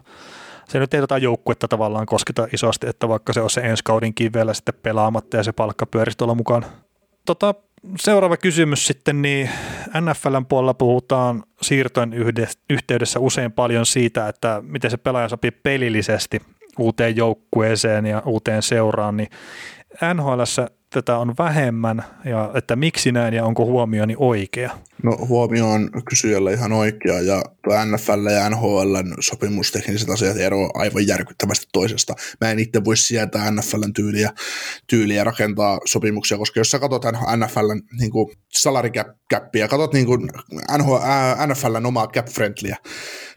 S3: se nyt ei tota joukkuetta tavallaan kosketa isosti, että vaikka se on se ensi kaudinkin vielä sitten pelaamatta ja se palkka pyörisi tuolla mukaan. Tota, seuraava kysymys sitten, niin NFLn puolella puhutaan siirtojen yhteydessä usein paljon siitä, että miten se pelaaja sopii pelillisesti uuteen joukkueeseen ja uuteen seuraan, niin NHLssä tätä on vähemmän ja että miksi näin ja onko huomioni oikea?
S2: No huomio on kysyjällä ihan oikea ja NFL ja NHL sopimustekniset asiat eroavat aivan järkyttävästi toisesta. Mä en itse voi sietää NFLn tyyliä, tyyliä rakentaa sopimuksia, koska jos sä katsot NFLn niin salarikäppiä, katsot niin kuin NHL, NFLn omaa cap-friendlyä,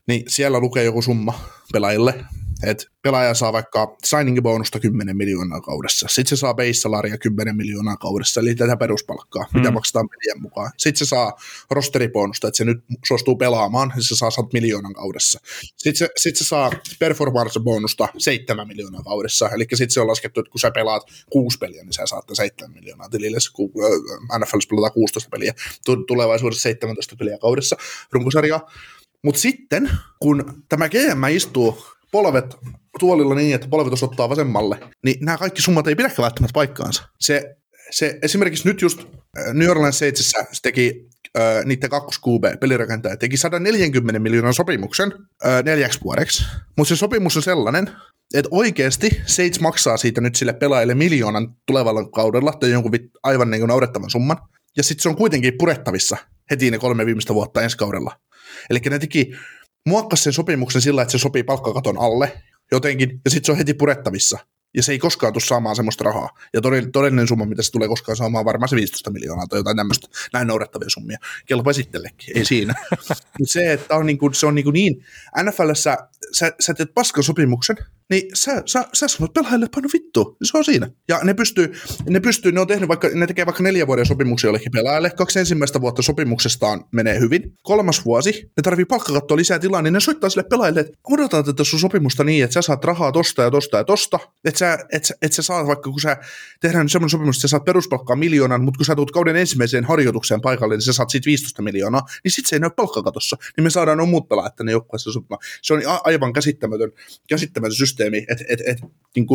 S2: niin siellä lukee joku summa pelaajille, että pelaaja saa vaikka signing bonusta 10 miljoonaa kaudessa, sitten se saa base 10 miljoonaa kaudessa, eli tätä peruspalkkaa, mm. mitä maksetaan pelien mukaan. Sitten se saa rosteribonusta, että se nyt suostuu pelaamaan, niin se saa 100 miljoonan kaudessa. Sitten se, sit se saa performance-bonusta 7 miljoonaa kaudessa, eli sitten se on laskettu, että kun sä pelaat kuusi peliä, niin sä saat 7 miljoonaa tilille, kun NFL pelataan 16 peliä, tulevaisuudessa 17 peliä kaudessa runkosarjaa. Mutta sitten, kun tämä GM istuu polvet tuolilla niin, että polvet osoittaa vasemmalle, niin nämä kaikki summat ei pidäkään välttämättä paikkaansa. Se, se esimerkiksi nyt just New Orleans Saintsissa se teki äh, niiden kakkoskuube pelirakentaja teki 140 miljoonan sopimuksen äh, neljäksi vuodeksi, mutta se sopimus on sellainen, että oikeasti Saints maksaa siitä nyt sille pelaajille miljoonan tulevalla kaudella tai jonkun aivan niin naurettavan summan, ja sitten se on kuitenkin purettavissa heti ne kolme viimeistä vuotta ensi kaudella. Eli ne teki, muokkasi sen sopimuksen sillä, että se sopii palkkakaton alle jotenkin, ja sitten se on heti purettavissa ja se ei koskaan tule saamaan semmoista rahaa. Ja todellinen summa, mitä se tulee koskaan saamaan, varmaan se 15 miljoonaa tai jotain tämmöistä, näin noudattavia summia. Kelpa esitellekin, ei siinä. *laughs* Mutta se, että on niin kuin, se on niin, kuin niin NFLssä sä, sä teet paskan sopimuksen, niin sä, sä, sä sanot pelaajille, paino vittu, se on siinä. Ja ne pystyy, ne pystyy, ne on tehnyt vaikka, ne tekee vaikka neljä vuoden sopimuksia jollekin pelaajalle, kaksi ensimmäistä vuotta sopimuksestaan menee hyvin, kolmas vuosi, ne tarvii palkkakattoa lisää tilaa, niin ne soittaa sille pelaajille, että odotetaan tätä sun sopimusta niin, että sä saat rahaa tosta ja tosta ja tosta, että sä, et, sä, et sä saat vaikka, kun sä tehdään semmoinen sopimus, että sä saat peruspalkkaa miljoonan, mutta kun sä tulet kauden ensimmäiseen harjoitukseen paikalle, niin sä saat siitä 15 miljoonaa, niin sit se ei näy palkkakatossa, niin me saadaan on muut pelaajat tänne joukkueessa sopimaan. Se on aivan käsittämätön, käsittämätön systeemi, että et, et, niin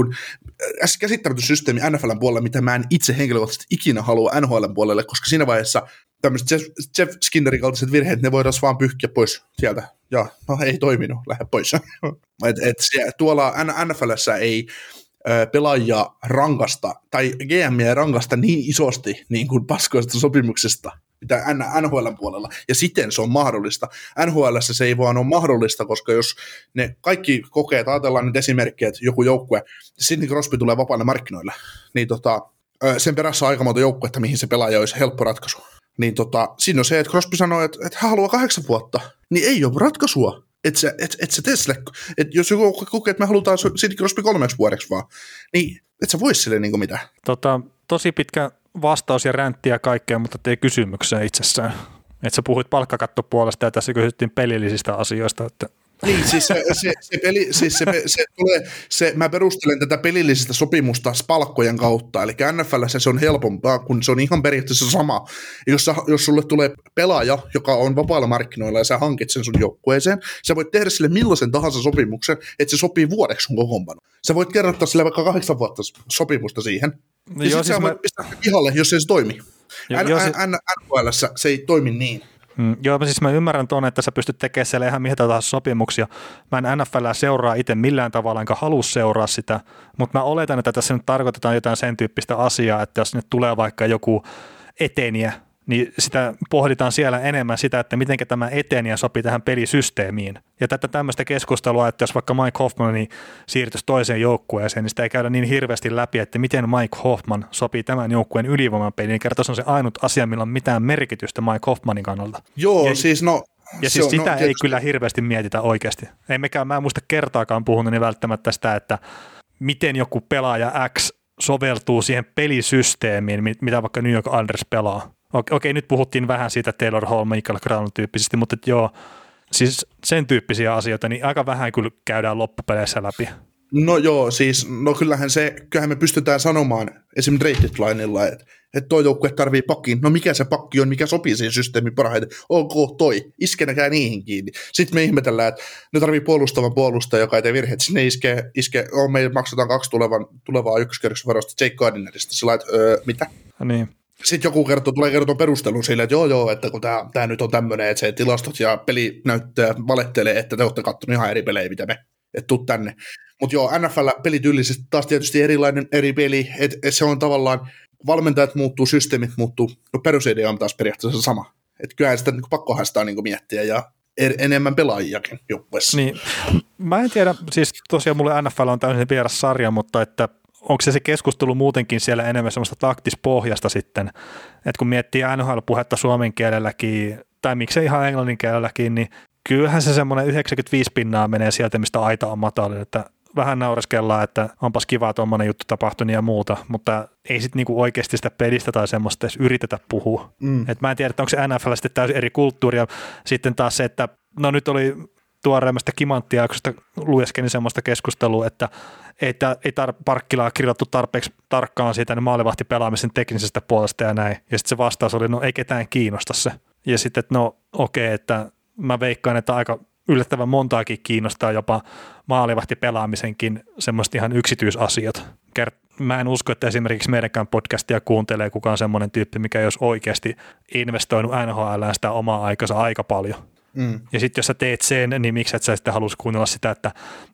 S2: äh, käsittämätön systeemi NFLn puolella, mitä mä en itse henkilökohtaisesti ikinä halua NHLn puolelle, koska siinä vaiheessa tämmöiset Jeff, Jeff Skinnerin kaltaiset virheet, ne voidaan vaan pyyhkiä pois sieltä. Ja no ei toiminut, lähde pois. *laughs* et, et, tuolla NFLssä ei pelaajia rankasta, tai GMiä rankasta niin isosti niin kuin paskoista sopimuksesta, mitä NHL puolella, ja siten se on mahdollista. NHL se ei vaan ole mahdollista, koska jos ne kaikki kokeet, ajatellaan nyt esimerkkejä, että joku joukkue, Sidney Crosby tulee vapaalle markkinoille, niin tota, sen perässä on aika monta joukkuetta, mihin se pelaaja olisi helppo ratkaisu. Niin tota, siinä on se, että Crosby sanoo, että, että hän haluaa kahdeksan vuotta, niin ei ole ratkaisua. Että sä, et, et sä tee sille, että jos joku kokee, että me halutaan Sidney Crosby kolmeksi vuodeksi vaan, niin et sä vois sille niin mitä.
S3: Tota, tosi pitkä vastaus ja räntti ja kaikkea, mutta ei kysymykseen itsessään. Että sä puhuit palkkakattopuolesta ja tässä kysyttiin pelillisistä asioista, että
S2: niin, siis se, se, se, peli, siis se, se tulee, se, mä perustelen tätä pelillisestä sopimusta palkkojen kautta, eli NFL se on helpompaa, kun se on ihan periaatteessa sama. Jos, jos sulle tulee pelaaja, joka on vapailla markkinoilla ja sä hankit sen sun joukkueeseen, sä voit tehdä sille millaisen tahansa sopimuksen, että se sopii vuodeksi sun kokoonpano. Sä voit kerrottaa sille vaikka kahdeksan vuotta sopimusta siihen, no ja joo, siis mä... pistää pihalle, jos ei se toimi. NHL se ei toimi niin.
S3: Mm, joo, siis mä ymmärrän tuonne, että sä pystyt tekemään siellä ihan mitä tahansa sopimuksia. Mä en NFL seuraa itse millään tavalla, enkä halua seuraa sitä, mutta mä oletan, että tässä nyt tarkoitetaan jotain sen tyyppistä asiaa, että jos nyt tulee vaikka joku eteniä, niin sitä pohditaan siellä enemmän sitä, että miten tämä eteni ja sopii tähän pelisysteemiin. Ja tätä tämmöistä keskustelua, että jos vaikka Mike Hoffman niin siirtyisi toiseen joukkueeseen, niin sitä ei käydä niin hirveästi läpi, että miten Mike Hoffman sopii tämän joukkueen ylivoimapeliin. Kerta se on se ainut asia, millä on mitään merkitystä Mike Hoffmanin kannalta.
S2: Joo, ja, siis no...
S3: Ja siis on, sitä no, ei kyllä hirveästi mietitä oikeasti. Ei mekään, mä en muista kertaakaan puhunut niin välttämättä sitä, että miten joku pelaaja X soveltuu siihen pelisysteemiin, mitä vaikka New York Anders pelaa Okei, okei, nyt puhuttiin vähän siitä Taylor Hall, Michael Crown tyyppisesti, mutta joo, siis sen tyyppisiä asioita, niin aika vähän kyllä käydään loppupeleissä läpi.
S2: No joo, siis no kyllähän se, kyllähän me pystytään sanomaan esim. Drake Lineilla, että että toi joukkue tarvii pakkiin. No mikä se pakki on, mikä sopii siihen systeemiin parhaiten? Ok, toi. Iskenäkää niihin kiinni. Sitten me ihmetellään, että ne tarvii puolustavan puolustaja, joka ei tee virheet. Sinne iskee, iske, oh, me maksetaan kaksi tulevan, tulevaa ykköskerroksen varoista Jake Gardinerista. Sillä että, öö, mitä?
S3: Niin
S2: sitten joku kertoo, tulee kertoa perustelun sille, että joo joo, että kun tämä, tämä nyt on tämmöinen, että se tilastot ja peli näyttää, valettelee, että te olette katsoneet ihan eri pelejä, mitä me, että tuu tänne. Mutta joo, NFL pelityylisesti taas tietysti erilainen eri peli, että et se on tavallaan, valmentajat muuttuu, systeemit muuttuu, no perusidea on taas periaatteessa sama. Että kyllähän sitä niin pakkohan sitä niin miettiä ja er, enemmän pelaajiakin joukkueessa.
S3: Niin. Mä en tiedä, siis tosiaan mulle NFL on täysin vieras sarja, mutta että onko se se keskustelu muutenkin siellä enemmän semmoista taktispohjasta sitten, että kun miettii NHL-puhetta suomen kielelläkin, tai miksei ihan englannin kielelläkin, niin kyllähän se semmoinen 95 pinnaa menee sieltä, mistä aita on matalin, että vähän naureskellaan, että onpas kiva tuommoinen juttu tapahtunut ja muuta, mutta ei sitten niinku oikeasti sitä pelistä tai semmoista edes yritetä puhua. Mm. Et mä en tiedä, onko se NFL sitten täysin eri kulttuuri ja sitten taas se, että no nyt oli tuoreemmasta kimanttiaikosta lueskelin semmoista keskustelua, että ei, ei tar- Parkkilaa kirjoittu tarpeeksi tarkkaan siitä niin maalivahti pelaamisen teknisestä puolesta ja näin. Ja sitten se vastaus oli, no ei ketään kiinnosta se. Ja sitten, että no okei, okay, että mä veikkaan, että aika yllättävän montaakin kiinnostaa jopa maalivahti pelaamisenkin semmoista ihan yksityisasiat. Mä en usko, että esimerkiksi meidänkään podcastia kuuntelee kukaan semmoinen tyyppi, mikä ei olisi oikeasti investoinut NHL sitä omaa aikansa aika paljon. Mm. Ja sitten jos sä teet sen, niin miksi et sä sitten halusi kuunnella sitä, että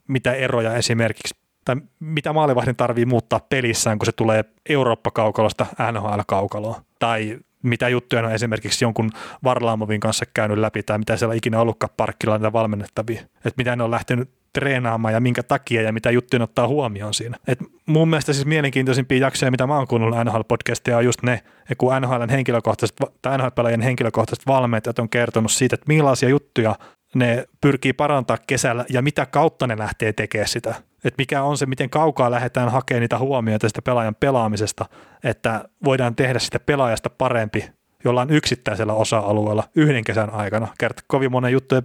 S3: mitä eroja esimerkiksi tai mitä maalivahdin tarvii muuttaa pelissään, kun se tulee Eurooppa-kaukalosta NHL-kaukaloon. Tai mitä juttuja on esimerkiksi jonkun Varlaamovin kanssa käynyt läpi tai mitä siellä ikinä ollutkaan parkkilla niitä valmennettavia. Että mitä ne on lähtenyt treenaamaan ja minkä takia ja mitä juttuja ottaa huomioon siinä. Et mun mielestä siis mielenkiintoisimpia jaksoja, mitä mä oon kuunnellut NHL-podcastia on just ne, kun NHLn henkilökohtaiset, tai NHL-pelaajien henkilökohtaiset valmentajat on kertonut siitä, että millaisia juttuja ne pyrkii parantaa kesällä ja mitä kautta ne lähtee tekemään sitä. Että mikä on se, miten kaukaa lähdetään hakemaan niitä huomioita sitä pelaajan pelaamisesta, että voidaan tehdä sitä pelaajasta parempi jollain yksittäisellä osa-alueella yhden kesän aikana. Kerta kovin monen juttu ei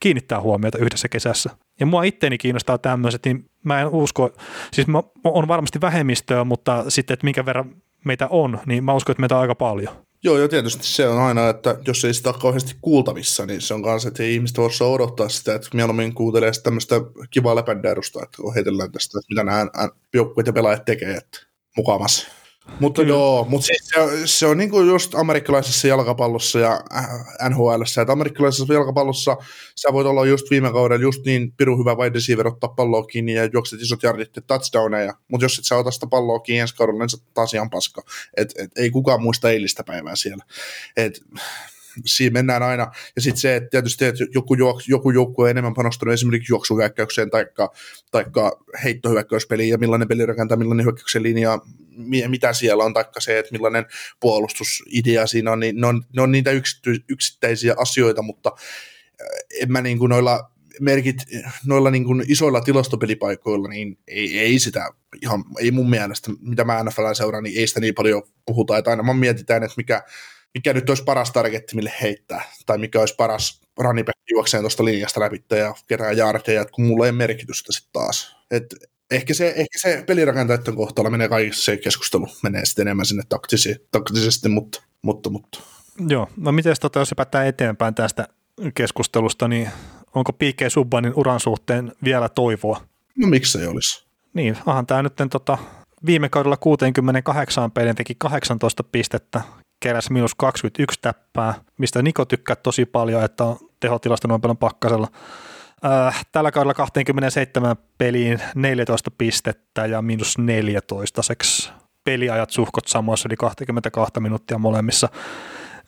S3: kiinnittämään huomiota yhdessä kesässä. Ja mua itteeni kiinnostaa tämmöiset, niin mä en usko, siis mä, on varmasti vähemmistöä, mutta sitten, että minkä verran meitä on, niin mä uskon, että meitä on aika paljon.
S2: Joo, ja tietysti se on aina, että jos ei sitä ole kauheasti kuultavissa, niin se on kanssa, että ei ihmiset voi odottaa sitä, että mieluummin kuuntelee tämmöistä kivaa lepänderusta, että kun heitellään tästä, että mitä nämä joukkueet ja pelaajat tekee, että mukamassa. Mutta Kyllä. joo, mutta siis se, se on niinku just amerikkalaisessa jalkapallossa ja äh, NHL, että amerikkalaisessa jalkapallossa sä voit olla just viime kaudella just niin pirun hyvä wide receiver ottaa palloa kiinni ja juokset isot jardit ja touchdowneja, mutta jos et sä ota sitä palloa kiinni ensi kaudella, niin sä taas ihan paska. Et, et, ei kukaan muista eilistä päivää siellä. Et, siinä mennään aina. Ja sitten se, että tietysti että joku, juok, joku joukku on enemmän panostanut esimerkiksi juoksuhyökkäykseen tai taikka heittohyökkäyspeliin ja millainen peli rakentaa, millainen hyökkäyksen linja, mitä siellä on, taikka se, että millainen puolustusidea siinä on, niin ne on, ne on niitä yksity, yksittäisiä asioita, mutta en mä niin kuin noilla merkit noilla niin kuin isoilla tilastopelipaikoilla, niin ei, ei sitä ihan, ei mun mielestä, mitä mä NFL seuraan, niin ei sitä niin paljon puhuta, että aina mä mietitään, että mikä, mikä nyt olisi paras targetti, mille heittää, tai mikä olisi paras running juokseen tuosta linjasta läpi ja kerää jaardeja, kun mulla ei merkitystä sitten taas. Et ehkä se, ehkä se pelirakentajien kohtalla menee kaikissa se keskustelu, menee sitten enemmän sinne taktisesti, taktisesti mutta, mutta, mutta.
S3: Joo, no miten tota, jos päättää eteenpäin tästä keskustelusta, niin onko P.K. Subbanin uran suhteen vielä toivoa?
S2: No miksi ei olisi?
S3: Niin, onhan tämä nyt tota, viime kaudella 68 pelin teki 18 pistettä, keräsi miinus 21 täppää, mistä Niko tykkää tosi paljon, että on tehotilasta noin paljon pakkasella. Äh, tällä kaudella 27 peliin 14 pistettä ja miinus 14 seksi peliajat suhkot samoissa, eli 22 minuuttia molemmissa.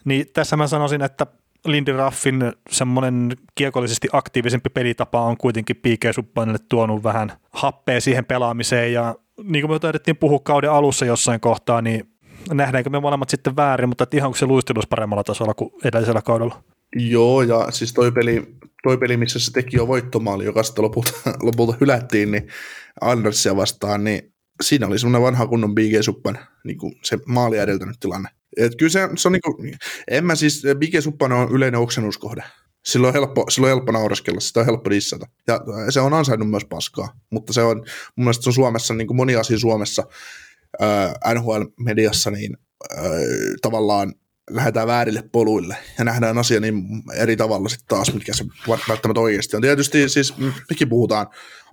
S3: Niin tässä mä sanoisin, että Lindy Raffin semmoinen kiekollisesti aktiivisempi pelitapa on kuitenkin P.K. Subbanille tuonut vähän happea siihen pelaamiseen ja niin kuin me taidettiin puhua kauden alussa jossain kohtaa, niin nähdäänkö me molemmat sitten väärin, mutta ihan kuin se luistelus paremmalla tasolla kuin edellisellä kaudella.
S2: Joo, ja siis toi peli, toi peli missä se teki jo voittomaali, joka sitten lopulta, *laughs* lopulta hylättiin, niin Andersia vastaan, niin siinä oli semmoinen vanha kunnon BG Suppan niin kuin se maali edeltänyt tilanne. Et kyllä se, se on niin kuin, en mä siis, BG Suppan on yleinen oksennuskohde. Silloin on helppo, silloin helppo nauraskella, sitä on helppo dissata. Ja se on ansainnut myös paskaa, mutta se on, mun mielestä se on Suomessa, niin kuin moni asia Suomessa, äh, NHL-mediassa, niin äh, tavallaan lähdetään väärille poluille ja nähdään asia niin eri tavalla sitten taas, mitkä se välttämättä oikeasti on. Tietysti siis mekin puhutaan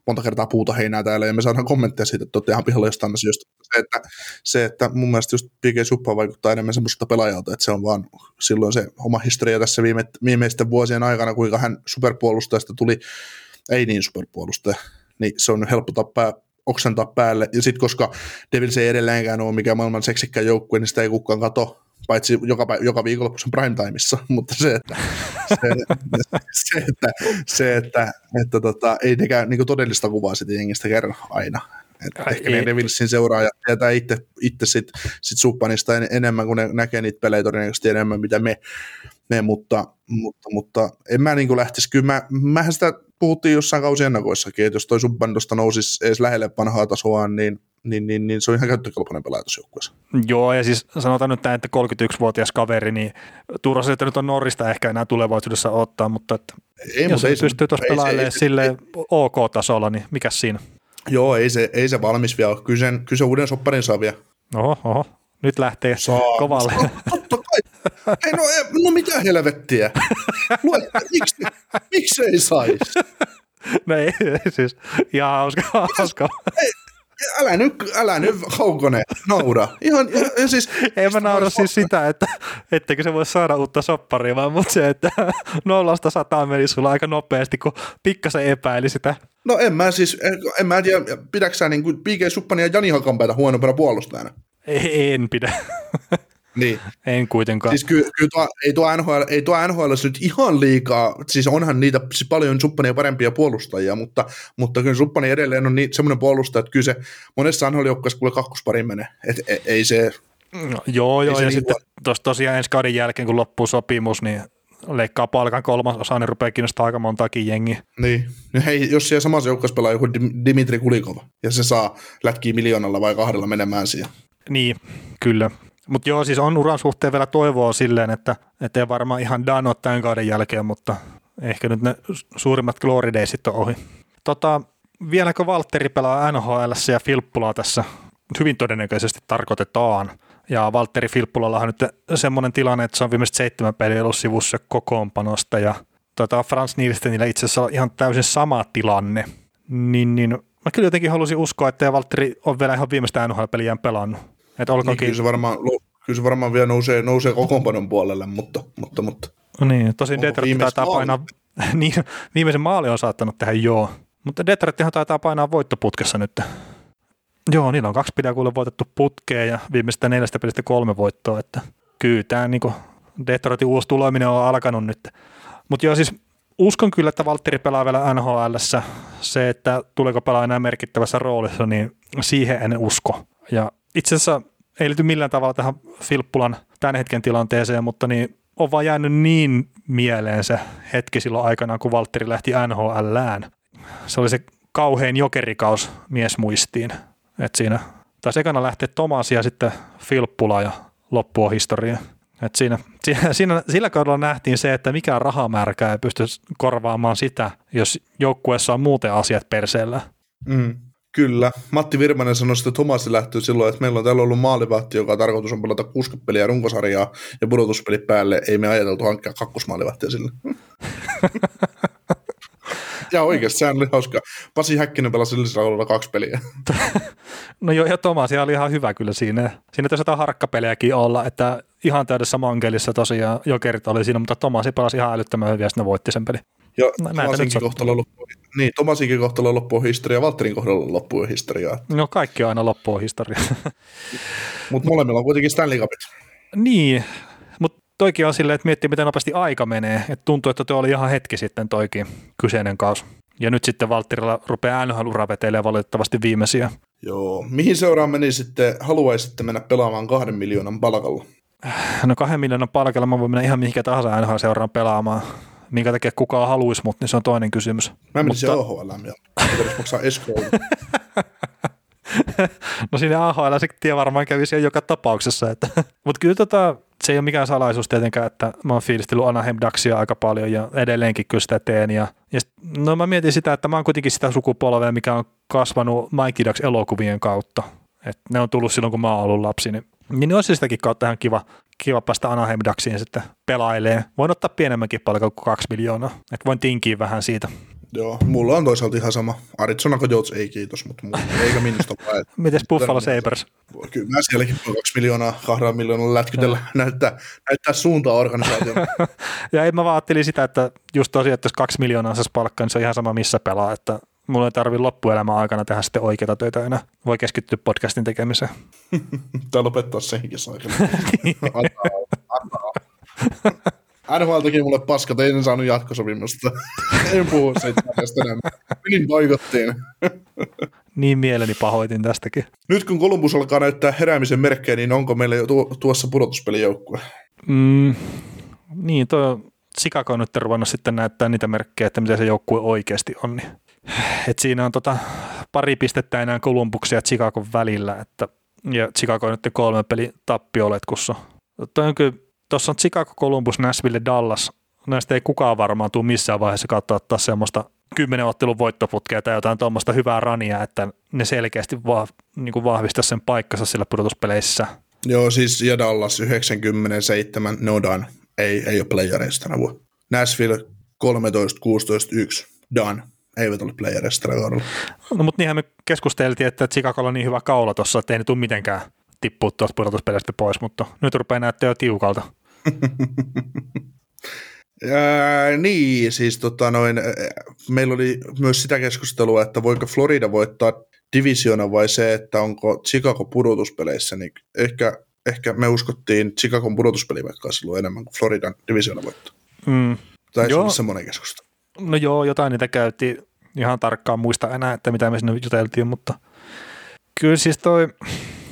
S2: monta kertaa puuta heinää täällä ja me saadaan kommentteja siitä, että olette ihan pihalla jostain asioista. Se, että, se, että mun mielestä just PG Suppa vaikuttaa enemmän semmoista pelaajalta, että se on vaan silloin se oma historia tässä viime, viimeisten vuosien aikana, kuinka hän superpuolustajasta tuli, ei niin superpuolustaja, niin se on helppo tappaa oksentaa päälle. Ja sitten koska Devils ei edelleenkään ole mikään maailman seksikkä joukkue, niin sitä ei kukaan kato paitsi joka, joka viikonloppu prime timeissa, *laughs* mutta se, että, se, se, että, se, että, että tota, ei nekään niin todellista kuvaa sitä jengistä kerro aina. Että ehkä ei. ne Devilsin seuraajat tietää itse, itse sit, sit Suppanista en, enemmän, kun ne näkee niitä pelejä todennäköisesti enemmän, mitä me, me mutta, mutta, mutta en mä niin lähtisi. Kyllä mä, mähän sitä puhuttiin jossain kausiennakoissakin, että jos toi Subban nousisi edes lähelle vanhaa tasoa, niin niin, niin, niin se on ihan käyttökelpoinen pelaaja joukkueessa.
S3: Joo, ja siis sanotaan nyt tämä, että 31-vuotias kaveri, niin turha että nyt on Norrista ehkä enää tulevaisuudessa ottaa, mutta että ei, jos mutta ei pystyy tuossa pelailemaan sille OK-tasolla, niin mikä siinä?
S2: Joo, ei se, ei se valmis vielä ole. Kyllä, sen, kyllä se uuden sopparin saa vielä.
S3: Oho, oho. Nyt lähtee saa, kovalle.
S2: Kai, Ei, no, no mitä helvettiä? Lue, miksi, miksi ei saisi?
S3: No ei, siis ihan hauska. hauska.
S2: Ei, älä nyt, älä nyt Haukonen, nauda. Ihan, ja, ja siis,
S3: en mä naura siis sitä, että etteikö se voi saada uutta sopparia, vaan mutta se, että nollasta sataan meni sulla aika nopeasti, kun pikkasen epäili sitä.
S2: No en mä siis, en, en mä tiedä, pidätkö sä niin kuin P.K. Suppani ja Jani Hakanpäitä huonompana puolustajana?
S3: En pidä.
S2: Niin.
S3: En kuitenkaan.
S2: Siis kyllä, kyllä tuo, ei, tuo NHL, ei tuo NHL nyt ihan liikaa, siis onhan niitä siis paljon Suppania parempia puolustajia, mutta, mutta kyllä Suppani edelleen on niin, semmoinen puolustaja, että kyllä se monessa nhl joukkueessa kuule kakkospari menee, et, ei, ei se...
S3: No, joo, joo, ja
S2: niin
S3: sitten tuossa tosiaan ensi kauden jälkeen, kun loppuu sopimus, niin leikkaa palkan kolmasosa, niin rupeaa kiinnostaa aika montaakin jengiä.
S2: Niin. No hei, jos siellä samassa joukkueessa pelaa joku Dimitri Kulikova, ja se saa lätkiä miljoonalla vai kahdella menemään siihen.
S3: Niin, kyllä. Mutta joo, siis on uran suhteen vielä toivoa silleen, että ei varmaan ihan ole tämän kauden jälkeen, mutta ehkä nyt ne suurimmat glory daysit on ohi. Tota, vieläkö Valtteri pelaa NHL ja Filppulaa tässä hyvin todennäköisesti tarkoitetaan. Ja Valtteri Filppulallahan nyt semmoinen tilanne, että se on viimeiset seitsemän peliä ollut sivussa kokoonpanosta ja tota, Frans Nielsenillä itse asiassa on ihan täysin sama tilanne. Niin, niin mä kyllä jotenkin halusin uskoa, että Valtteri on vielä ihan viimeistä NHL-peliään pelannut. Että olkoonkin...
S2: Niin, kyllä, se varmaan, kyllä se varmaan vielä nousee, nousee kokoonpanon puolelle, mutta... mutta, mutta.
S3: No niin, tosin Detroit taitaa maali? painaa... *laughs* niin, viimeisen maali on saattanut tehdä joo. Mutta Detroithan taitaa painaa voittoputkessa nyt. Joo, niillä on kaksi pidä kuule voitettu putkeen ja viimeistä neljästä pelistä kolme voittoa, että kyllä tämä niin Detroitin uusi tuleminen on alkanut nyt. Mutta joo, siis uskon kyllä, että Valtteri pelaa vielä nhl Se, että tuleeko pelaa enää merkittävässä roolissa, niin siihen en usko. Ja itse asiassa ei liity millään tavalla tähän Filppulan tämän hetken tilanteeseen, mutta niin on vaan jäänyt niin mieleen se hetki silloin aikanaan, kun Valtteri lähti NHLään. Se oli se kauhein jokerikaus miesmuistiin. että siinä taisi ekana lähteä Tomas ja sitten Filppula ja loppua historia. Et siinä, siinä, sillä kaudella nähtiin se, että mikä rahamärkä ei pysty korvaamaan sitä, jos joukkueessa on muuten asiat perseellä.
S2: Mm. Kyllä. Matti Virmanen sanoi että Tomasi lähtöä silloin, että meillä on täällä ollut maalivahti, joka tarkoitus on pelata 60 peliä runkosarjaa ja pudotuspeli päälle. Ei me ajateltu hankkia kakkosmaalivahtia sille. *laughs* ja oikeasti, sehän oli hauska. Pasi Häkkinen pelasi sillä kaksi peliä. *laughs*
S3: no joo, ja Tomasi oli ihan hyvä kyllä siinä. Siinä tässä jotain harkkapeliäkin olla, että ihan täydessä mankelissa tosiaan jokerit oli siinä, mutta Tomasi pelasi ihan älyttömän hyvin ja sitten voitti sen peli.
S2: Ja Tomasinkin kohtalo loppui, niin, Tomasinkin kohtalo loppuu historia, Valtterin kohdalla loppuu historiaa.
S3: No kaikki aina loppuu historiaa. *laughs*
S2: mutta molemmilla on kuitenkin Stanley Cupit.
S3: Niin, mutta toikin on silleen, että miettii miten nopeasti aika menee. Et tuntuu, että tuo oli ihan hetki sitten toikin kyseinen kaus. Ja nyt sitten Valtterilla rupeaa NHL-ura valitettavasti viimeisiä.
S2: Joo. Mihin seuraan meni sitten, haluaisitte mennä pelaamaan kahden miljoonan palkalla?
S3: No kahden miljoonan palkalla mä voin mennä ihan mihinkä tahansa NHL-seuraan pelaamaan minkä takia kukaan haluaisi, mutta niin se on toinen kysymys.
S2: Mä menisin mutta... AHL ja pitäisi maksaa eskoon. *laughs*
S3: no siinä AHL sitten varmaan kävisi joka tapauksessa. Että. *laughs* mutta kyllä tota, se ei ole mikään salaisuus tietenkään, että mä oon fiilistellyt Anaheim Ducksia aika paljon ja edelleenkin kyllä sitä teen. Ja, ja sit, no mä mietin sitä, että mä oon kuitenkin sitä sukupolvea, mikä on kasvanut Mikey Ducks elokuvien kautta. Et ne on tullut silloin, kun mä oon ollut lapsi, niin niin olisi sitäkin kautta ihan kiva, kiva päästä Anaheim Ducksiin sitten pelailee. Voin ottaa pienemmänkin palkan kuin kaksi miljoonaa, että voin tinkiä vähän siitä.
S2: Joo, mulla on toisaalta ihan sama. Arizona Coyotes ei kiitos, mutta mulla, *laughs* eikä minusta vaan.
S3: Mites Buffalo Sabres?
S2: Kyllä mä sielläkin voi kaksi miljoonaa, kahdella miljoonalla lätkytellä, näyttää, näyttää suuntaa organisaation. *laughs*
S3: ja en mä vaan ajattelin sitä, että just tosiaan, että jos kaksi miljoonaa saisi palkkaa, niin se on ihan sama missä pelaa, että mulla ei tarvi loppuelämän aikana tehdä sitten oikeita töitä enää. Voi keskittyä podcastin tekemiseen.
S2: Tai lopettaa senkin saakeli. NHL teki mulle paskat, ei saanut jatkosopimusta. en puhu siitä enemmän. Menin boikottiin.
S3: niin mieleni pahoitin tästäkin.
S2: Nyt kun Columbus alkaa näyttää heräämisen merkkejä, niin onko meillä jo tu- tuossa pudotuspelijoukkue?
S3: Mm, niin, tuo Chicago on nyt ruvennut sitten näyttää niitä merkkejä, että miten se joukkue oikeasti on. Niin et siinä on tota pari pistettä enää Kolumbuksia ja Chicagon välillä, että, ja Chicago on nyt kolme peli tappioletkussa. Tuossa on Chicago, Columbus, Nashville, Dallas. Näistä ei kukaan varmaan tule missään vaiheessa kautta ottaa semmoista kymmenen ottelun voittoputkea tai jotain tuommoista hyvää rania, että ne selkeästi va, niin vahvistaa sen paikkansa sillä pudotuspeleissä.
S2: Joo, siis ja Dallas 97, no done. Ei, ei ole playereista tänä vuonna. Nashville 13, 16, 1, done. Eivät ole playereista tällä kaudella.
S3: No mutta niinhän me keskusteltiin, että Chicagolla on niin hyvä kaula tuossa, että ei ne tule mitenkään tippua tuosta pudotuspeleistä pois, mutta nyt rupeaa näyttää jo tiukalta. *laughs*
S2: Ää, niin, siis tota noin, meillä oli myös sitä keskustelua, että voiko Florida voittaa divisiona vai se, että onko Chicago pudotuspeleissä, niin ehkä, ehkä me uskottiin Chicagon silloin enemmän kuin Floridan divisiona voittaa.
S3: Mm.
S2: Tai se semmoinen keskustelu.
S3: No joo, jotain niitä käytiin. Ihan tarkkaan muista enää, että mitä me sinne juteltiin, mutta kyllä siis toi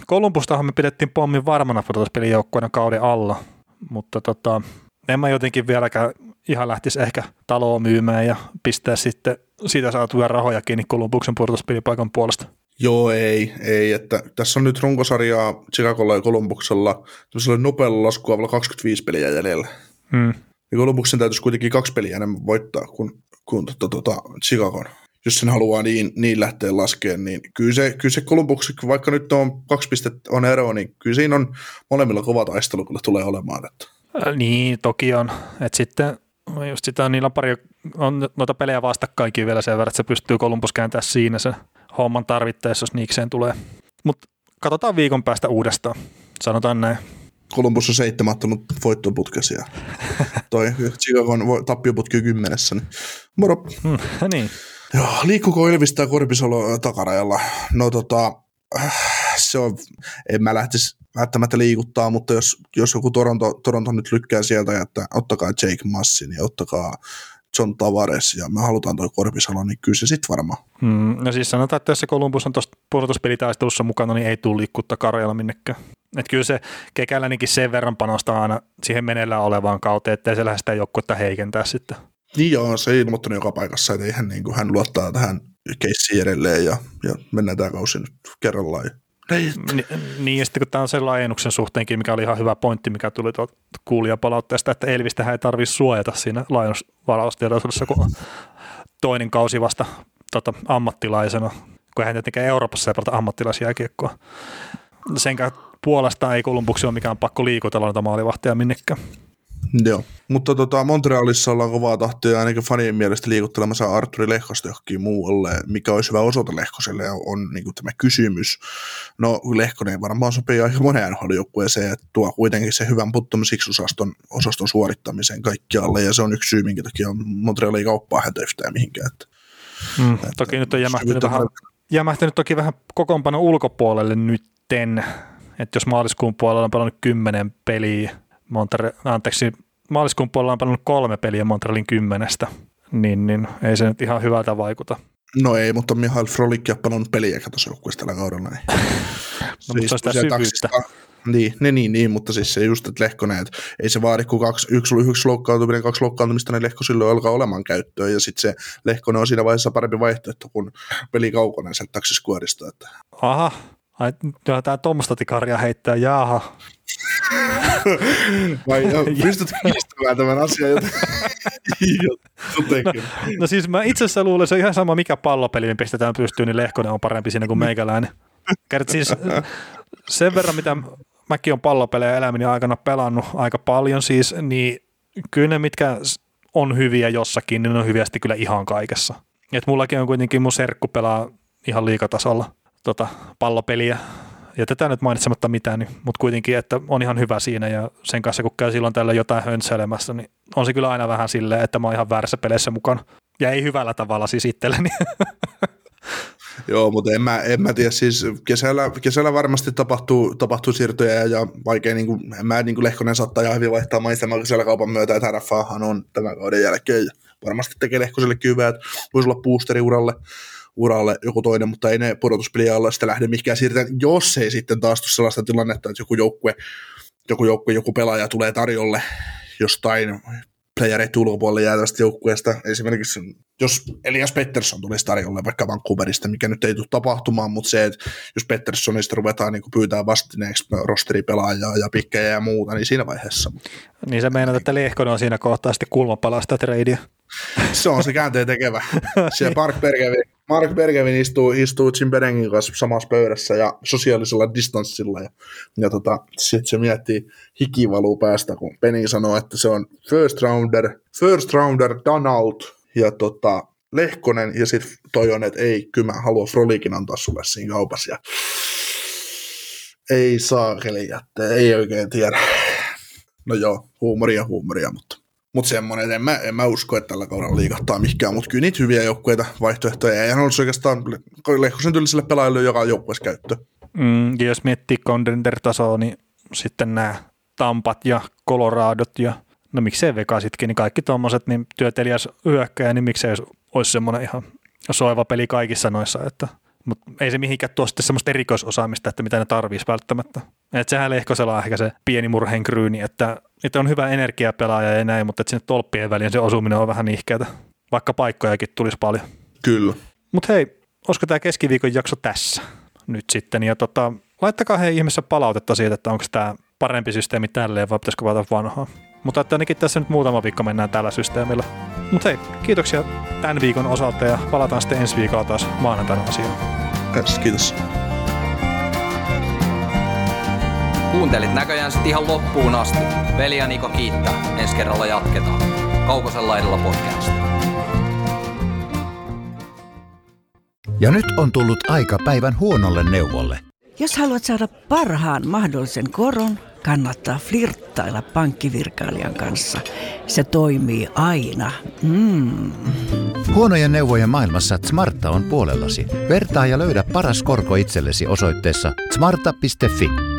S3: Kolumbustahan me pidettiin pommin varmana pudotuspelijoukkueena kauden alla, mutta tota, en mä jotenkin vieläkään ihan lähtisi ehkä taloa myymään ja pistää sitten siitä saatuja rahoja kiinni Kolumbuksen pudotuspelipaikan puolesta.
S2: Joo, ei, ei. Että tässä on nyt runkosarjaa Chicagolla ja Columbuksella tämmöisellä nopealla laskuavalla 25 peliä jäljellä.
S3: Hmm.
S2: Ja Columbuksen täytyisi kuitenkin kaksi peliä enemmän voittaa kuin, kuin tota, tota, Chicagon. Jos sen haluaa niin, niin lähteä laskemaan, niin kyllä se, kyllä se Columbus, vaikka nyt on kaksi pistettä on ero, niin kyllä siinä on molemmilla kova taistelu kyllä tulee olemaan. Että.
S3: Äh, Niin, toki on. Et sitten just sitä, niillä on pari on noita pelejä vastakkainkin vielä sen verran, että se pystyy Columbus kääntää siinä se homman tarvittaessa, jos niikseen tulee. Mutta katsotaan viikon päästä uudestaan. Sanotaan näin.
S2: Columbus on seitsemän ottanut voittoputkesi ja toi Chicagon tappioputki kymmenessä. Niin. Moro.
S3: Hmm, niin.
S2: Joo, liikkuuko Elvis tai Korpisalo takarajalla? No tota, äh, se on, en mä lähtisi välttämättä liikuttaa, mutta jos, jos joku Toronto, Toronto nyt lykkää sieltä, että ottakaa Jake Massin ja ottakaa John Tavares ja me halutaan toi Korpisalo, niin kyllä se sitten varmaan.
S3: Hmm, no siis sanotaan, että jos se Columbus on tuossa pudotuspelitaistelussa mukana, niin ei tule liikkuttaa karjalla minnekään. Et kyllä se kekälänikin sen verran panostaa aina siihen meneillään olevaan kauteen, ettei se lähde sitä joukkuetta heikentää sitten.
S2: Niin joo, se ei ilmoittanut joka paikassa, että eihän niin kuin hän luottaa tähän keissiin edelleen ja, ja mennään tämä kausi nyt kerrallaan. Ja, ei,
S3: Ni, niin, ja sitten kun tämä on sen laajennuksen suhteenkin, mikä oli ihan hyvä pointti, mikä tuli tuolta kuulijapalautteesta, että Elvistähän ei tarvitse suojata siinä laajennusvaraustilaisuudessa, kun toinen kausi vasta tota, ammattilaisena, kun hän tietenkään Euroopassa ei pelata ammattilaisjääkiekkoa. Sen puolesta ei Kolumbuksi ole mikään pakko liikutella noita maalivahtia minnekään.
S2: Joo, mutta tota, Montrealissa ollaan kovaa tahtia ainakin fanien mielestä liikuttelemassa Arturi Lehkosta johonkin muualle, mikä olisi hyvä osoite Lehkoselle on niin kuin tämä kysymys. No Lehkonen varmaan sopii aika moneen joukkueeseen, että tuo kuitenkin se hyvän puttomisiksi osaston, osaston suorittamiseen kaikkialle ja se on yksi syy, minkä takia Montreal ei kauppaa häntä yhtään mihinkään. Että,
S3: Mm, toki nyt on jämähtänyt vähän, jämähtänyt toki vähän kokoonpano ulkopuolelle nytten, että jos maaliskuun puolella on pelannut kymmenen peliä, Montre, anteeksi, maaliskuun puolella on pelannut kolme peliä Montrealin kymmenestä, niin, niin ei se nyt ihan hyvältä vaikuta.
S2: No ei, mutta Mihail Frolik on pelannut peliä tuossa joukkueessa tällä kaudella. Niin. *laughs*
S3: No, mutta se on sitä syvyyttä.
S2: Niin, ne, niin, niin, mutta siis se just, että Lehkonen, että ei se vaadi, kun kaksi, yksi, yksi loukkaantuminen, kaksi loukkaantumista, niin Lehko silloin alkaa olemaan käyttöön, ja sitten se Lehkonen on siinä vaiheessa parempi vaihtoehto kuin peli kaukonen sieltä taksiskuorista, että
S3: Aha, ai, tämä tuommoista tikaria heittää, jaha.
S2: vai *laughs* pystyt kiistämään tämän asian, jota *laughs* jotenkin.
S3: No siis mä itse asiassa luulen, se on ihan sama mikä pallopeli me pistetään pystyyn, niin Lehkonen on parempi siinä kuin meikäläinen. Kert siis sen verran, mitä mäkin on pallopelejä elämäni aikana pelannut aika paljon siis, niin kyllä ne, mitkä on hyviä jossakin, niin ne on hyviä sitten kyllä ihan kaikessa. Et mullakin on kuitenkin mun serkku pelaa ihan liikatasolla tota, pallopeliä, ja tätä nyt mainitsematta mitään, niin, mutta kuitenkin, että on ihan hyvä siinä ja sen kanssa kun käy silloin tällä jotain höntsäilemässä, niin on se kyllä aina vähän silleen, että mä oon ihan väärässä peleissä mukana. Ja ei hyvällä tavalla siis itselleni. *laughs*
S2: Joo, mutta en mä, en mä tiedä, siis kesällä, kesällä varmasti tapahtuu, tapahtuu siirtoja ja, ja vaikea, niin kuin, en mä niin kuin Lehkonen saattaa ihan hyvin vaihtaa maistamaan kesällä kaupan myötä, että RFAhan on tämän kauden jälkeen ja varmasti tekee Lehkoselle hyvää, että voisi olla boosteri uralle, joku toinen, mutta ei ne pudotuspeliä alla sitä lähde mikään siirtää, jos ei sitten taas tule sellaista tilannetta, että joku joukkue, joku joukkue, joku pelaaja tulee tarjolle jostain playereiden ulkopuolelle jäävästä joukkueesta. Esimerkiksi jos Elias Pettersson tulisi tarjolle vaikka Vancouverista, mikä nyt ei tule tapahtumaan, mutta se, että jos Petterssonista ruvetaan niin pyytää vastineeksi rosteripelaajaa ja pikkejä ja muuta, niin siinä vaiheessa.
S3: niin se meinaat, että Lehkonen on siinä kohtaa sitten kulmapalaa sitä tradea.
S2: Se on se käänteen tekevä. *laughs* Siellä Parkberg kävi, Mark Bergevin istuu, istuu Jim Berengin kanssa samassa pöydässä ja sosiaalisella distanssilla. Ja, ja tota, sitten se miettii hikivaluu päästä, kun Penny sanoo, että se on first rounder, first rounder Donald ja tota, Lehkonen, ja sitten toi on, että ei, kyllä mä haluan Frolikin antaa sulle siinä kaupassa. Ja ei saa jättää, ei oikein tiedä. No joo, huumoria huumoria, mutta mutta semmoinen, että en mä, en mä usko, että tällä kaudella liikahtaa mikään, mutta kyllä niitä hyviä joukkueita, vaihtoehtoja, ei olisi oikeastaan Lehkosen tyyliselle pelaajalle joka joukkueessa käyttö.
S3: Mm, ja jos miettii contender-tasoa, niin sitten nämä Tampat ja Coloradot ja no miksei Vegasitkin, niin kaikki tuommoiset niin työtelijäs hyökkäjä, niin miksei olisi semmoinen ihan soiva peli kaikissa noissa, että mutta ei se mihinkään tuo sitten semmoista erikoisosaamista, että mitä ne tarvitsisi välttämättä. Et sehän Lehkosella on ehkä se pieni murheen kryyni, että, että on hyvä energiapelaaja ja näin, mutta että sinne tolppien väliin se osuminen on vähän nihkeätä, vaikka paikkojakin tulisi paljon.
S2: Kyllä.
S3: Mutta hei, olisiko tämä keskiviikon jakso tässä nyt sitten? Ja tota, laittakaa hei ihmeessä palautetta siitä, että onko tämä parempi systeemi tälleen vai pitäisikö valita vanhaa. Mutta että ainakin tässä nyt muutama viikko mennään tällä systeemillä. Mutta hei, kiitoksia tämän viikon osalta ja palataan sitten ensi viikolla taas maanantaina asiaan.
S2: Kiitos.
S1: Kuuntelit näköjään sitten ihan loppuun asti. Veli ja Niko kiittää. Ensi kerralla jatketaan. Kaukosella edellä podcast.
S4: Ja nyt on tullut aika päivän huonolle neuvolle.
S5: Jos haluat saada parhaan mahdollisen koron, kannattaa flirttailla pankkivirkailijan kanssa. Se toimii aina. Mm.
S4: Huonojen neuvojen maailmassa Smarta on puolellasi. Vertaa ja löydä paras korko itsellesi osoitteessa smarta.fi.